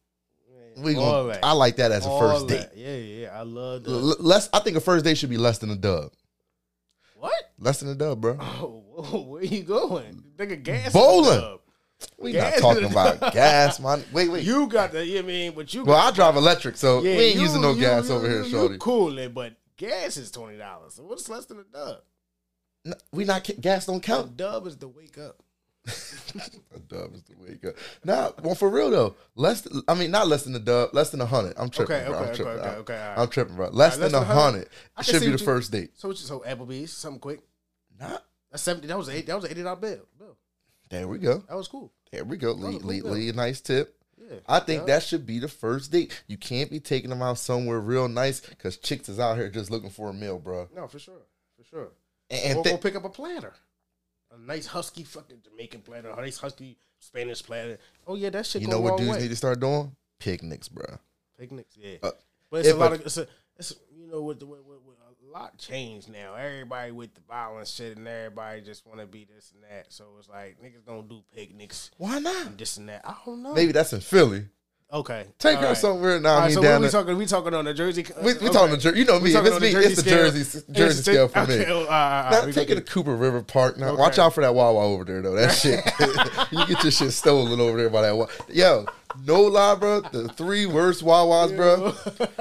We All going that. I like that as a All first date. Yeah, yeah. I love that. L- less. I think a first date should be less than a dub. What? Less than a dub, bro. Oh, whoa, where you going? Nigga, gas. in Bowling. We Gas not talking about gas, man. Wait, wait. You got the. You mean? But you. well, I drive electric, so yeah, we ain't you- using no you- gas you- over here, shorty. Cool but gas is twenty dollars. So what's less than a dub? N- We not gas don't A count. dub is the wake up. a dub is the way you go. Nah, well, for real though, less. I mean, not less than a dub, less than a hundred. I'm tripping, Okay, bro. okay, I'm tripping. okay, I'm- okay. all right. I'm tripping, bro. Less than right, less a than a hundred. should be the you- first date. So, you- so Applebee's, something quick. Nah, That's seventy. That was eight. That was an eighty dollar bill. bill. there we go. That was cool. There we go. was a Leave, cool leave, bill. nice tip. Yeah. I think Yeah. that should be the first date. You can't be taking them out somewhere real nice because chicks is out here just looking for a meal, bro. No, for sure, for sure. And, go pick up a platter, a nice husky fucking Jamaican platter, a nice husky Spanish platter. Oh yeah, that shit. you know what dudes way. need to start doing? Picnics, bro. Picnics, yeah. Uh, but it's a lot of it's a it's you know with the with, with, with a lot changed now. Everybody with the violence shit and everybody just want to be this and that. So it's like niggas don't do picnics Why not? and this and that. I don't know. Maybe that's in Philly. Okay, Take All her right. somewhere now. I right, so down we there. talking? We talking on the Jersey? We, we talking the Jersey. You know me. If it's me, the it's the scale. Jersey Jersey It's- scale for okay, me. all right, all right, Now take it to Cooper River Park. Now Okay. watch out for that Wawa over there though. That shit, you get your shit stolen over there by that. Wa- Yo, no lie, bro. The three worst Wawas, bro.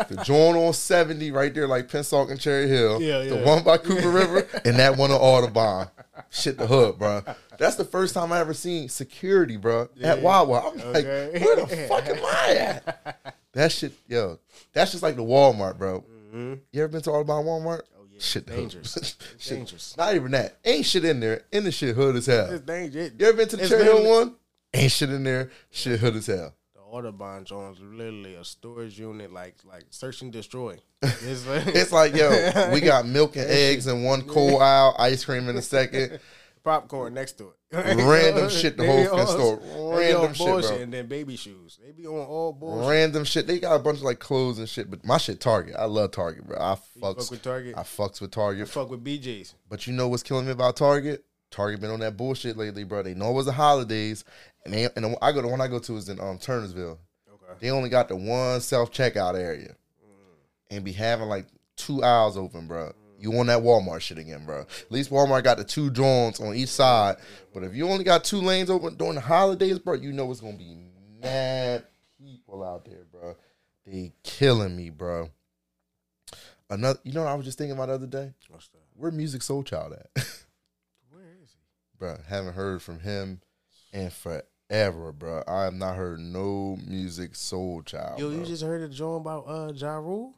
The joint on seventy right there, like Pennsauken and Cherry Hill. Yeah, yeah. The one by Cooper River and that one on Audubon. Shit, the hood, bro. That's the first time I ever seen security, bro, at Wawa. I'm like, where the fuck am I at? That shit, yo, that's just like the Walmart, bro. Mm-hmm. You ever been to Audubon Walmart? Oh yeah, Shit, dangerous. Shit. dangerous. Not even that. Ain't shit in there. In the shit hood as hell. It's dangerous. You ever been to the It's Cherry Hill one? Ain't shit in there. Shit hood as hell. The Audubon are literally a storage unit, like like search and destroy. It's like, It's like, yo, we got milk and eggs in one cool aisle, ice cream in a second. Popcorn next to it. Random shit the whole on- store. Random shit, bullshit, bro. And then baby shoes. They be on all bullshit. Random shit. They got a bunch of like clothes and shit, but my shit Target. I love Target, bro. I fucks fuck with Target. I fucks with Target. fuck with BJ's. But you know what's killing me about Target? Target been on that bullshit lately, bro. They know it was the holidays, and they and I go to one I go to is in um Turnersville. Okay. They only got the one self checkout area, and be having like two aisles open, bro. You on that Walmart shit again, bro? At least Walmart got the two joints on each side. But if you only got two lanes open during the holidays, bro, you know it's gonna be mad people out there, bro. They killing me, bro. Another, you know what I was just thinking about the other day? What's that? Where Musiq Soulchild at? Where is he? bro. Haven't heard from him in forever, bro. I have not heard no Musiq Soulchild. Yo, bro. you just heard a joint about uh Ja Rule?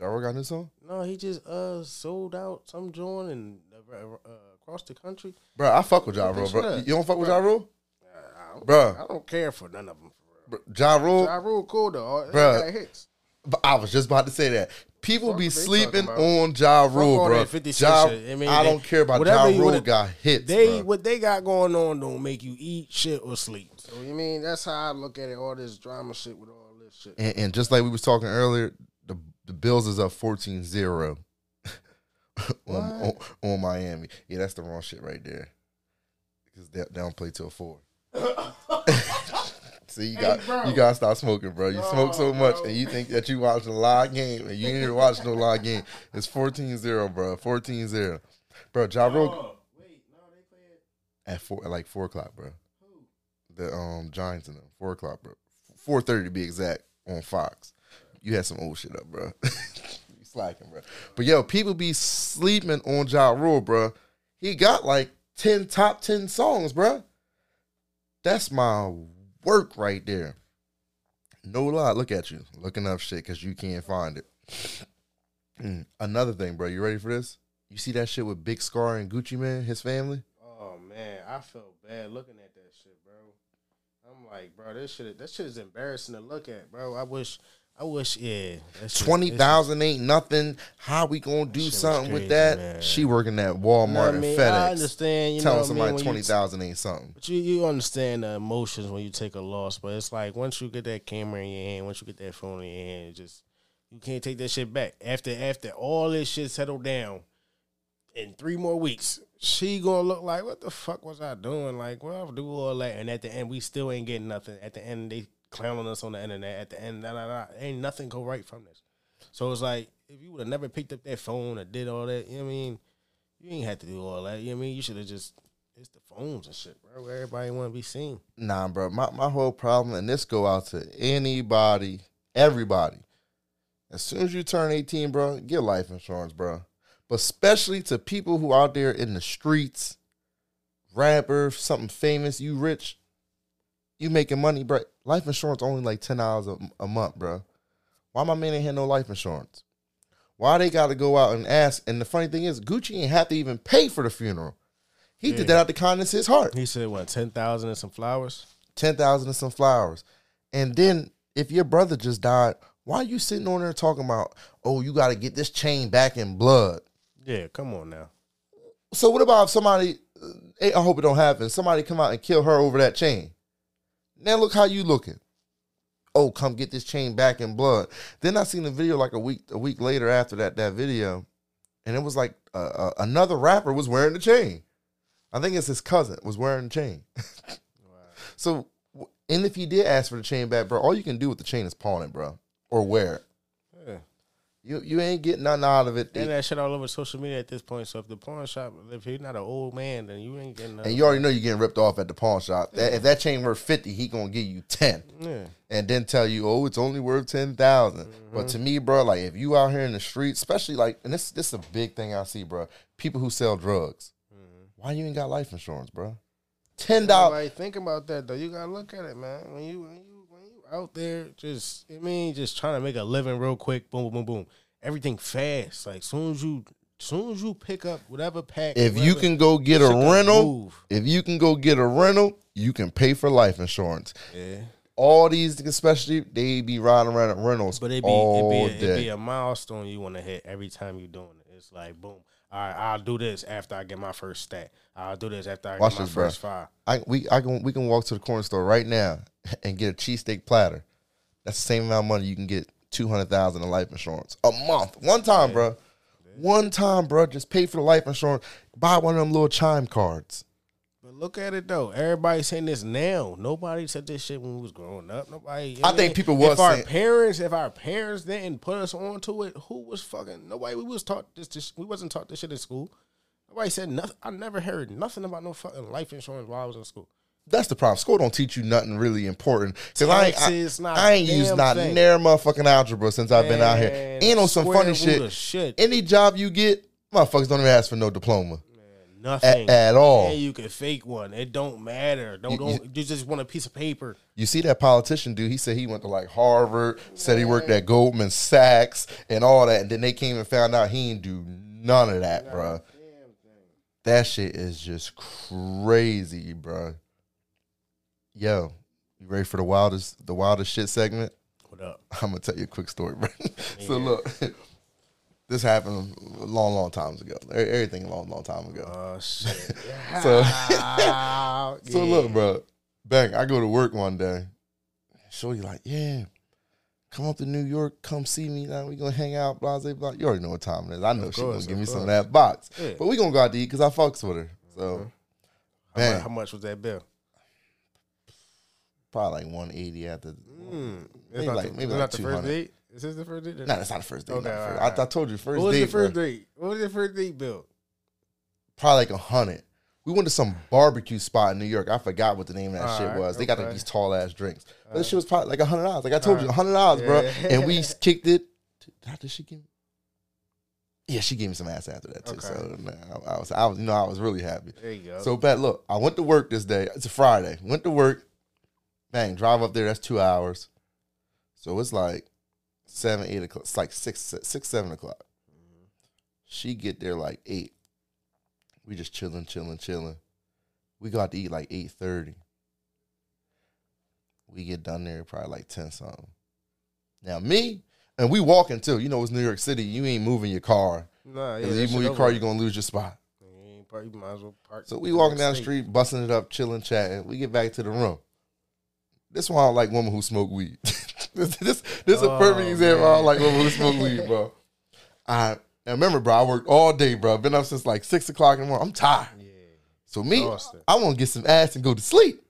Ja Rule got a new song, No, he just uh sold out some joint and uh, uh, across the country. bro. I fuck with Ja Rule, bro. You don't fuck with Bro. Ja Rule, I don't, Bruh. I don't care for none of them. For real. bro, Ja Rule. Ja Rule cool though. All- Bruh. Hits. But I was just about to say that. People Fuck be sleeping on Ja Fuck Rule, bro. that 50 Cent Ja. I mean, I don't care about whatever Ja Rule got hits, They bro. what they got going on don't make you eat shit or sleep. So you mean that's how I look at it. All this drama shit with all this shit. And, and just like we was talking earlier, the Bills is up 14-0 on, on on Miami. Yeah, that's the wrong shit right there. Because they, they don't play till four. See, you got bro. you gotta stop smoking, bro. You smoke so much, bro. and you think that you watching a live game, and you ain't even watch no live game. It's 14-0, bro. 14-0. bro. Ja Oh, wait, no, they play at four, at like four o'clock, bro. The um Giants and them four o'clock, bro. Four thirty to be exact on Fox. You had some old shit up, bro. you slacking, bro. But yo, people be sleeping on Ja Rule, bro. He got like ten top ten songs, bro. That's my work right there. No lie, look at you looking up shit because you can't find it. Mm, Another thing, bro. You ready for this? You see that shit with Big Scarr and Gucci Mane, his family? Oh man, I felt bad looking at that shit, bro. I'm like, bro, this shit, that shit is embarrassing to look at, bro. I wish, I wish, yeah. Twenty thousand ain't nothing. How we gonna do something with that? man. She working at You Walmart know I and mean? FedEx. I understand. You telling know what I mean? Twenty thousand ain't something. But you, you understand the emotions when you take a loss, but it's like once you get that camera in your hand, once you get that phone in your hand, it just you can't take that shit back. After after all this shit settled down, in three more weeks, she gonna look like what the fuck was I doing? Like, well, I'll do all that, and at the end, we still ain't getting nothing. At the end, they clowning us on the internet. At the end, nah, nah, nah, ain't nothing go right from this. So it's like if you would have never picked up that phone or did all that, you know what I mean? You ain't had to do all that. You know what I mean? You should have just it's the phones and shit, bro. Where everybody want to be seen. Nah, bro. My my whole problem, and this go out to anybody, everybody. As soon as you turn eighteen, bro, get life insurance, bro. But especially to people who out there in the streets, rapper, something famous, you rich, you making money, bro. Life insurance only like ten dollars a, month, bro. Why my man ain't had no life insurance? Why they got to go out and ask? And the funny thing is, Gucci ain't have to even pay for the funeral. He Yeah. did that out the kindness of his heart. He said what ten thousand and some flowers. ten thousand and some flowers. And then if your brother just died, why are you sitting on there talking about, oh, you got to get this chain back in blood? Yeah, come on now. So what about if somebody? eh, I hope it don't happen. Somebody come out and kill her over that chain. Now look how you looking. Oh, come get this chain back in blood. Then I seen the video like a week a week later after that that video, and it was like uh, uh, another rapper was wearing the chain. I think it's his cousin was wearing the chain. So, w- and if he did ask for the chain back, bro, all you can do with the chain is pawn it, bro, or wear it. Yeah. You you ain't getting nothing out of it. And that shit all over social media at this point. So if the pawn shop, if you're not an old man, then you ain't getting nothing. And you already know you're getting ripped off at the pawn shop. That, if that chain worth fifty, he gonna give you ten, yeah. and then tell you, oh, it's only worth ten thousand. But Mm-hmm. to me, bro, like if you out here in the street, especially like, and this this is a big thing I see, bro. People who sell drugs, Mm-hmm. why you ain't got life insurance, bro? Ten dollars. Nobody think about that though. You gotta look at it, man. When you when you out there, just I mean, just trying to make a living real quick. Boom, boom, boom, boom. Everything fast. Like soon as you, soon as you pick up whatever pack. If you can go get a rental, move. if you can go get a rental, you can pay for life insurance. yeah. All these, especially, they be riding around at rentals But it be all it be, a, it be a milestone you want to hit every time you're doing it. It's like boom. All right, I'll do this after I get my first stat. I'll do this after I Watch get my this, bro. first five. I we I can we can walk to the corner store right now and get a cheesesteak platter. That's the same amount of money you can get two hundred thousand in life insurance a month. One time, bro. One time, bro. Just pay for the life insurance. Buy one of them little chime cards. But look at it though. Everybody's saying this now. Nobody said this shit when we was growing up. Nobody. I what think people was If our parents, if our parents didn't put us onto it, who was fucking? Nobody. We was taught this. this we wasn't taught this shit in school. Nobody said nothing. I never heard nothing about no fucking life insurance while I was in school. That's the problem. School don't teach you nothing really important. Cause I ain't, I, not I ain't used not thing. near motherfucking algebra since I've been out here. And on some funny shit, shit. any job you get, motherfuckers don't even ask for no diploma Nothing at, at all. And you can fake one. It don't matter. Don't You- don't. You, just want a piece of paper. You see that politician dude? He said he went to like Harvard, said he worked at Goldman Sachs and all that, and then they came and found out he didn't do none of that, bruh. That shit is just crazy, bruh. Yo, you ready for the wildest the wildest shit segment? What up? I'm gonna tell you a quick story, bro. so look, this happened a long, long times ago. Everything a long, long time ago. Oh shit. So- Ah, So look, bro. Bang, I go to work one day. Shorty like, yeah, come up to New York, come see me. Now we gonna hang out, blah, blah, blah. You already know what time it is. I know Of she gonna give me some of that box. Yeah. But we gonna go out to eat because I fucks with her. So How, mu- bang, how much was that bill? probably like 180 after. Mm. Maybe like- the, maybe like not the first 200. date. Is this the first date? Nah, that's not the first date. Okay, the first- alright, I, I told you first What was date. the first bro. date? What was your first date bill? Probably like a hundred. We went to some barbecue spot in New York. I forgot what the name of that shit Alright, was. They got like these tall ass drinks. But this shit was probably like a hundred dollars. Like I told you, a hundred dollars, bro. And we kicked it. Did she give me? Yeah, she gave me some ass after that too. Okay. So nah, I, I was, I was, you know, I was really happy. There you go. So, bet look, I went to work this day. It's a Friday. Went to work. Bang, drive up there. That's two hours. So it's like seven, eight o'clock. It's like six, six, seven o'clock. She get there like eight. We just chilling, chilling, chilling. We got to eat like eight thirty. We get done there probably like ten something. Now me and we walking too. You know it's New York City. You ain't moving your car. Nah, yeah. if you move your car, you're gonna lose your spot. You park- you might as well park. So we in walking down the street, busting it up, chilling, chatting. We get back to the room. This why I don't like women who smoke weed. this this this is a perfect Oh, example. I man. like women who smoke weed, bro. I and remember, bro. I worked all day, bro. Been up since like six o'clock in the morning. I'm tired. Yeah. So me, oh, Exhausted. I want to get some ass and go to sleep.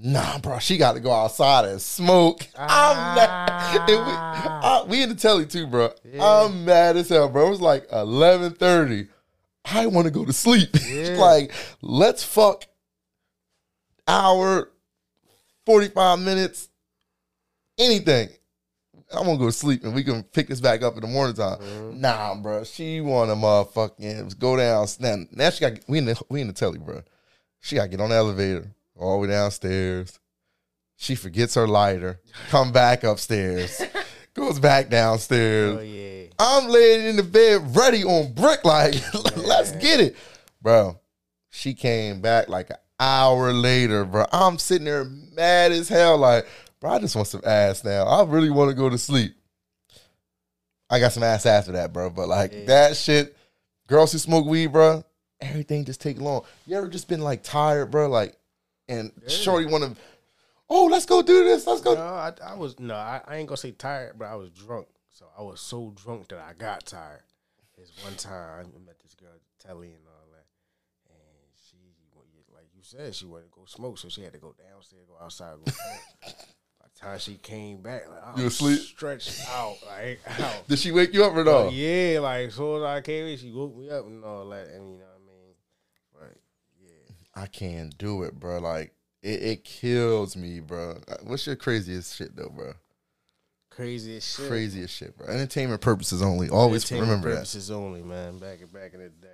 Nah, bro. She got to go outside and smoke. I'm ah. mad. And we, I- we in the telly too, bro. Yeah. I'm mad as hell, bro. It was like eleven thirty. I want to go to sleep. Yeah. like, let's fuck. Hour, forty five minutes, anything. I'm gonna go to sleep and we can pick this back up in the morning time. Mm-hmm. Nah, bro. She want to motherfucking go down. Now, now she got we in the we in the telly, bro. She got to get on the elevator all the way downstairs. She forgets her lighter. Come back upstairs. goes back downstairs. Oh yeah. I'm laying in the bed ready on brick, like, let's get it. Bro, she came back like an hour later, bro. I'm sitting there mad as hell, like, bro, I just want some ass now. I really want to go to sleep. I got some ass after that, bro. But like Yeah. that shit, girls who smoke weed, bro, everything just take long. You ever just been like tired, bro? Like, and Yeah. shorty want to, oh, let's go do this. Let's go. No, I, I was no, I, I ain't gonna say tired, but I was drunk. So I was so drunk that I got tired. This one time I met this girl Telly and all that, and she, like you said, she wanted to go smoke, so she had to go downstairs, go outside, go smoke. By the time she came back, like I You was asleep? stretched out, like out. Did she wake you up or no? Oh, yeah, like as soon as I came in, she woke me up and all that, and you know what I mean. But yeah, I can't do it, bro. Like it, it kills me, bro. What's your craziest shit though, bro? Craziest shit. Craziest shit, bro. Entertainment purposes only. Always Entertainment remember that. purposes only, man. Back in back in the day.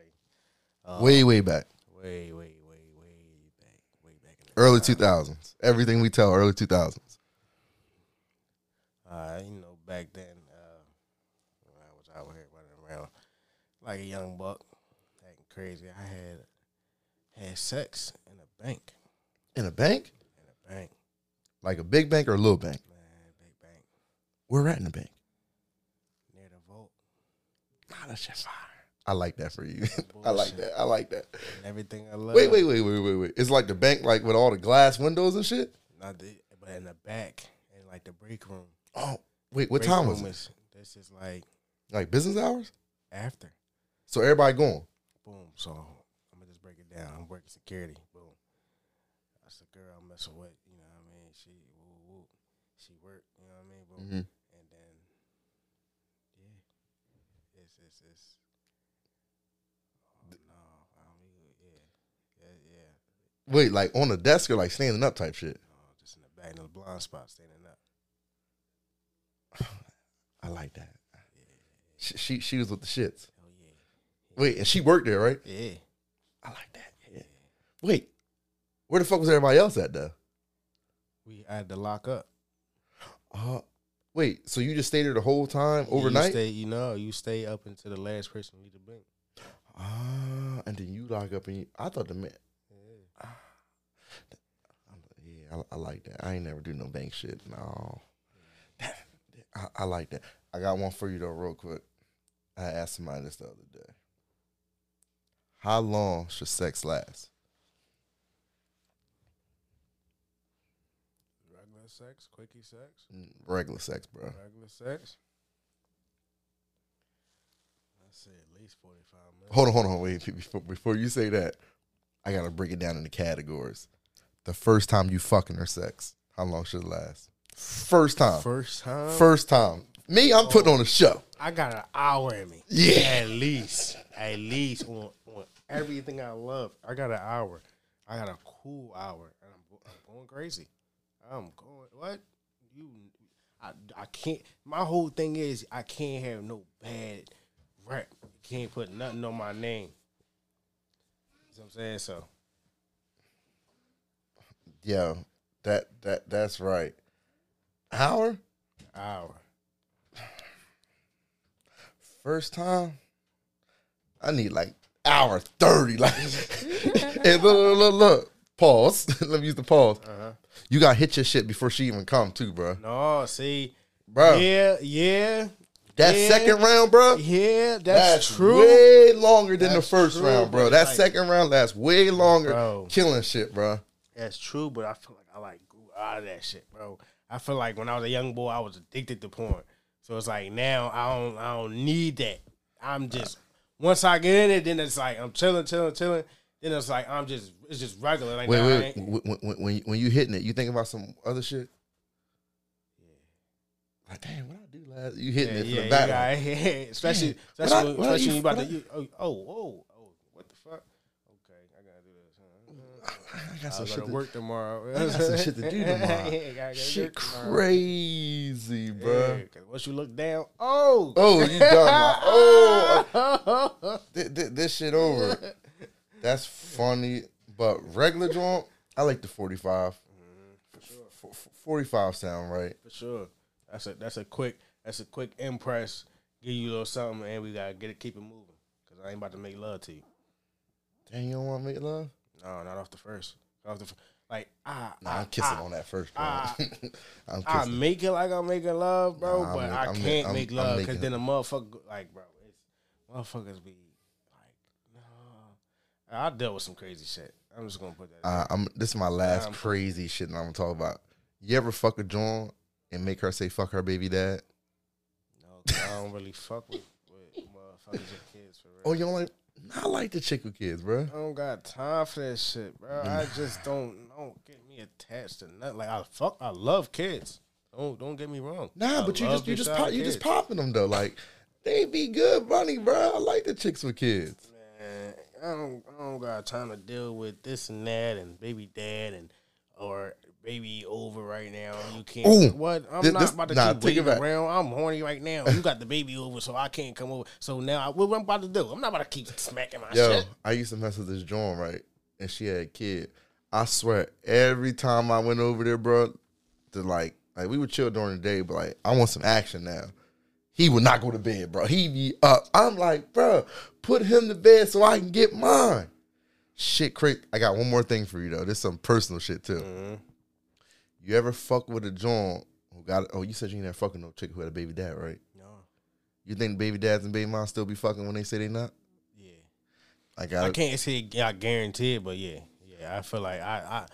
Um, Way, way back, way, way, way, way back, way back in the early time. two thousands. Everything we tell, early two thousands. Uh, you know, back then, uh, when I was out here running around like a young buck, acting crazy. I had had sex in a bank, In a bank, in a bank, like a big bank or a little bank. man, big bank We're at in the bank. near the vault. Nah, that shit fire. I like that for you. I like that. I like that. And everything I love. Wait, wait, wait, wait, wait, wait. It's like the bank, like with all the glass windows and shit. Not the, but in the back, in like the break room. Oh, wait. What Break time was it? Is, this is like Like business hours? after. So everybody going. Boom. So I'm gonna just break it down. I'm working security. Boom. That's the girl I'm messing with. You know what I mean? She woo woo. She worked. You know what I mean? Boom. Mhm. And then yeah, it's it's it's. Oh, no, I mean yeah, yeah, yeah. Wait, like on the desk or like standing up type shit. No, just in the back in the blind spot, standing up. I like that. She, she she was with the shits. Oh yeah, Wait, and she worked there, right? yeah. I like that. Yeah. Wait, where the fuck was everybody else at though? We had to lock up Uh, wait, so you just stayed there the whole time You overnight? stay, you know, you stay up until the last person leave the bank. Ah, and then you lock up and you, I thought the man. Yeah. Yeah, I, I like that. I ain't never do no bank shit. No, I, I like that. I got one for you though, real quick. I asked somebody this the other day. How long should sex last? Regular sex, quickie sex, Mm, Regular sex, bro. regular sex. I say at least forty five minutes. Hold on, hold on, wait. Before, before you say that, I gotta break it down into categories. The first time you fucking or sex, how long should it last? First time. First time, First time. Me, I'm putting on a show. I got an hour in me. Yeah. at least, at least on, on everything I love. I got an hour. I got a cool hour, and I'm, I'm going crazy. I'm going what you. I, I can't. My whole thing is I can't have no bad rap. Can't put nothing on my name. You know what I'm saying? So Yeah, that that that's right. Hour? hour. First time? I need like hour 30. Like and look, look, look, look. pause. Let me use the pause. Uh-huh. You got to hit your shit before she even come too, bro. No, see, Bro, yeah, yeah, that yeah. second round, bro. yeah. That's, That's, true. way longer than That's the first true, round, bro. That like- second round lasts way longer, Bro. killing shit, bro. That's true, but I feel like I like grew out of that shit, bro. I feel like when I was a young boy, I was addicted to porn. So it's like now I don't I don't need that. I'm just once I get in it, then it's like I'm chilling, chilling, chilling. Then it's like I'm just it's just regular. Like Wait, nah, wait. When, when, when, when you hitting it, you think about some other shit? Yeah. Like, damn, what I do last? You hitting Yeah, it from yeah, the you back. especially. What especially I- what especially when you about to you, oh oh oh oh what the fuck? Okay, I gotta do this. Huh? I got some gotta shit to work tomorrow. I got some shit to do tomorrow. Yeah, Shit tomorrow. crazy, bro. Yeah, once you look down, oh, Oh, you done. Oh, th- th- this shit over. That's funny. But regular joint, I like the 45. Mm-hmm. F- f- 45 sound right. For sure. That's a that's a quick that's a quick impress. Give you a little something, and we gotta get it, keep it moving. Cause I ain't about to make love to you. Dang, you don't want to make love? No, not off the first. Off the f- like ah, Nah, ah, I'm kissing ah, on that first, bro. ah. I'm I make it like I'm making love, bro, Nah, but I I'm can't make- I'm- make love because then a motherfucker like, bro, it's motherfuckers be like, no. I dealt with some crazy shit. I'm just gonna put that. Uh, I'm. This is my last Um, crazy shit that I'm gonna talk about. You ever fuck a joint and make her say fuck her baby dad? No, I don't really fuck with, with motherfuckers and kids for real. Oh, you don't like? I like the chick with kids, bro. I don't got time for that shit, bro. I mm. just don't don't get me attached to nothing. Like I fuck, I love kids. Don't don't get me wrong. Nah, I but you just you just pop, you just popping them though. Like they be good, bunny, bro. I like the chicks with kids. Man, I don't I don't got time to deal with this and that and baby dad and or baby over right now. You can't. Ooh, what? I'm thi- not this- about to nah, keep waiting around. I'm horny right now. You got the baby over, so I can't come over. So now, I, what I'm about to do? I'm not about to keep smacking my Yo, shit. I used to mess with this joint, right? And she had a kid. I swear, every time I went over there, bro, to like, like we would chill during the day, but like, I want some action now. He would not go to bed, bro. He be up. I'm like, bro, put him to bed so I can get mine. Shit, crazy. I got one more thing for you though. This some personal shit too. Mhm. You ever fuck with a joint who got? Oh, you said you ain't never fucking no chick who had a baby dad, right? No, You think baby dads and baby moms still be fucking when they say they not? yeah. I got I can't say I guarantee it, but yeah, yeah. I feel like I, I,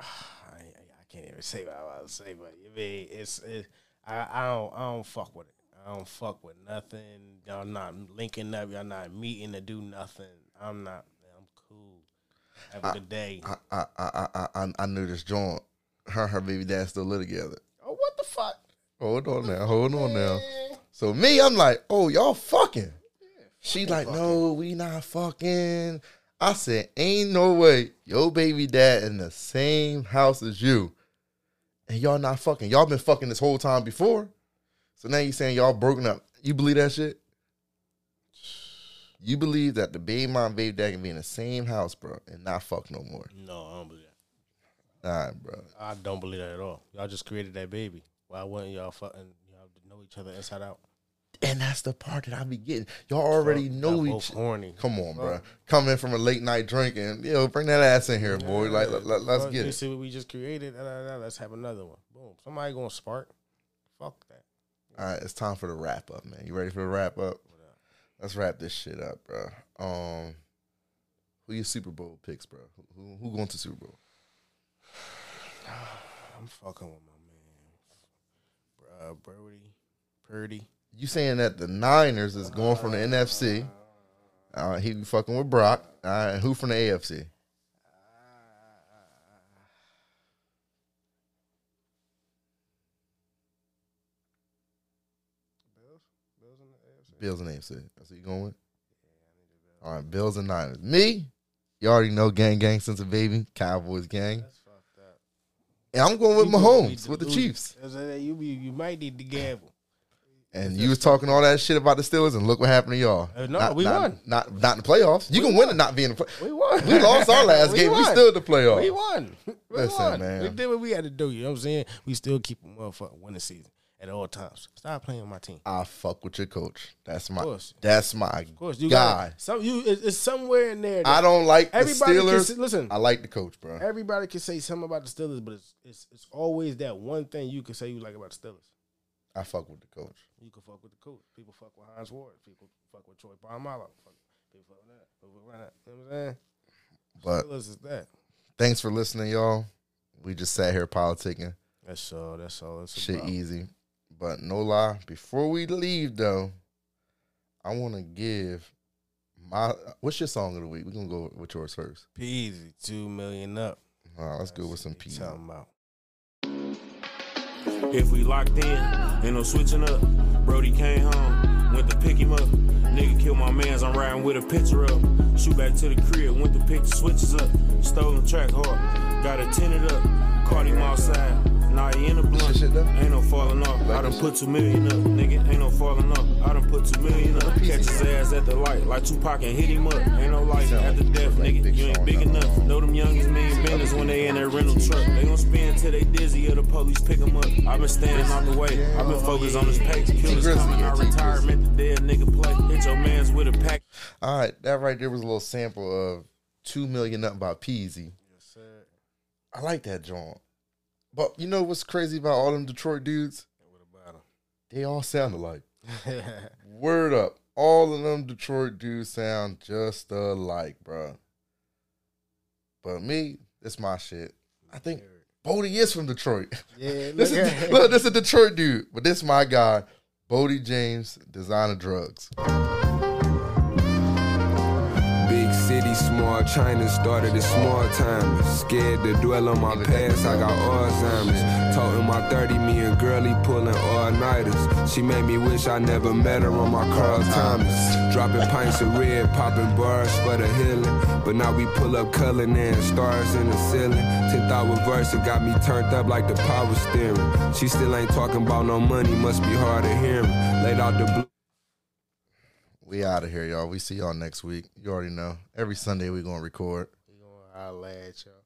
I, I can't even say what I was say, but I mean, it's, it, I, I don't, I don't fuck with it. I don't fuck with nothing. Y'all not linking up. Y'all not meeting to do nothing. I'm not. I'm cool. Have a good day. I I I I I, I knew this joint. Her and her baby dad still live together. oh, what the fuck? Hold on now, hold on now. So me, I'm like, oh y'all fucking. She like, no, we not fucking. I said, ain't no way your baby dad in the same house as you, and y'all not fucking. Y'all been fucking this whole time before. So now you saying y'all broken up. You believe that shit? You believe that the baby mom and baby dad can be in the same house, bro, and not fuck no more? No, I don't believe that. Nah, bro. I don't believe that at all. Y'all just created that baby. Why wouldn't y'all fucking y'all know each other inside out? And that's the part that I be getting. Y'all already know each. horny. Come on, bro. Come in from a late night drinking. Yo, bring that ass in here, boy. Like, let, let, us get you it. see what we just created? Da, let's have another one. Boom. Somebody gonna spark. Fuck that. All right, it's time for the wrap up, man. You ready for the wrap up? Let's wrap this shit up, bro. Um, who your Super Bowl picks, bro? Who, who, who going to Super Bowl? I'm fucking with my man, uh, Brody, Purdy. You saying that the Niners is going from the NFC? Uh, he be fucking with Brock. Right, who from the AFC? Bills, Bills in the AFC. Bills and AFC. That's who you going with? All right, Bills and Niners. Me, you already know, gang, gang since a baby, Cowboys gang. That's. And I'm going with You gonna Mahomes with the lose- Chiefs. I You you might need to gamble. And you was talking all that shit about the Steelers, and look what happened to y'all. Uh, no, Not- we not- won. Not not in the playoffs. You We can win and not be in the playoffs. We won. We lost our last game. We still in the playoffs. We won. We Listen, won. man. We did what we had to do. You know what I'm saying? We still keep a motherfucking winning season. At all times. Stop playing with my team. I fuck with your coach. That's my. Of course. That's my Of course, you guy. got some. You it's, it's somewhere in there. I don't like the Everybody can Steelers. say- listen. I like the coach, bro. Everybody can say something about the Steelers, but it's it's it's always that one thing you can say you like about the Steelers. I fuck with the coach. You can fuck with the coach. People fuck with Hines Ward. People fuck with Troy Polamalu. People fuck with that. People fuck with that. You know what I'm saying? But Steelers is that. thanks for listening, y'all. We just sat here politicking. That's all. That's all. It's Shit about. easy. But no lie, before we leave though, I want to give my what's your song of the week? We're gonna go with yours first. Peezy, two million up. All right, let's go with some Peezy. Talking about. If we locked in, ain't no switching up. Brody came home, went to pick him up. Nigga killed my mans, I'm riding with a picture up. Shoot back to the crib, went to pick the switches up. Stolen track hard, got it tinted up. Caught him outside, now he in the blunt. Shit, though? Ain't no falling off, I done put two million up. Nigga, ain't no falling off, I done put two million up. Catch his ass at the light, like Tupac and hit him up. Ain't no Sound after like- death, like nigga. You ain't big enough. Know them youngest mean business when they in that rental truck. They gon' spin till they dizzy or the police pick them up. i been standing out the way. i been oh, focused on this pace. Killers coming out retirement. The dead nigga play. Hit your mans with a pack. All right, that right there was a little sample of two million up by Peezy. I like that joint. But you know what's crazy about all them Detroit dudes? What about They all sound alike. Word up. All of them Detroit dudes sound just alike, bro. But me, it's my shit. I think Boldy is from Detroit. yeah, This look is look, this is a Detroit dude, but this is my guy, Boldy James, designer drugs. City, small China started a small time. Scared to dwell on my past, I got Alzheimer's. Toting my 30, me and girlie pulling all nighters. She made me wish I never met her on my Carl Thomas. Dropping pints of red, popping bars for the healing. But now we pull up culling and stars in the ceiling. 10th hour verse, it got me turned up like the power steering. She still ain't talking about no money, must be hard to hear. Laid out the blue. We out of here, y'all. We see y'all next week. You already know. Every Sunday we gonna record. We gonna holla at y'all.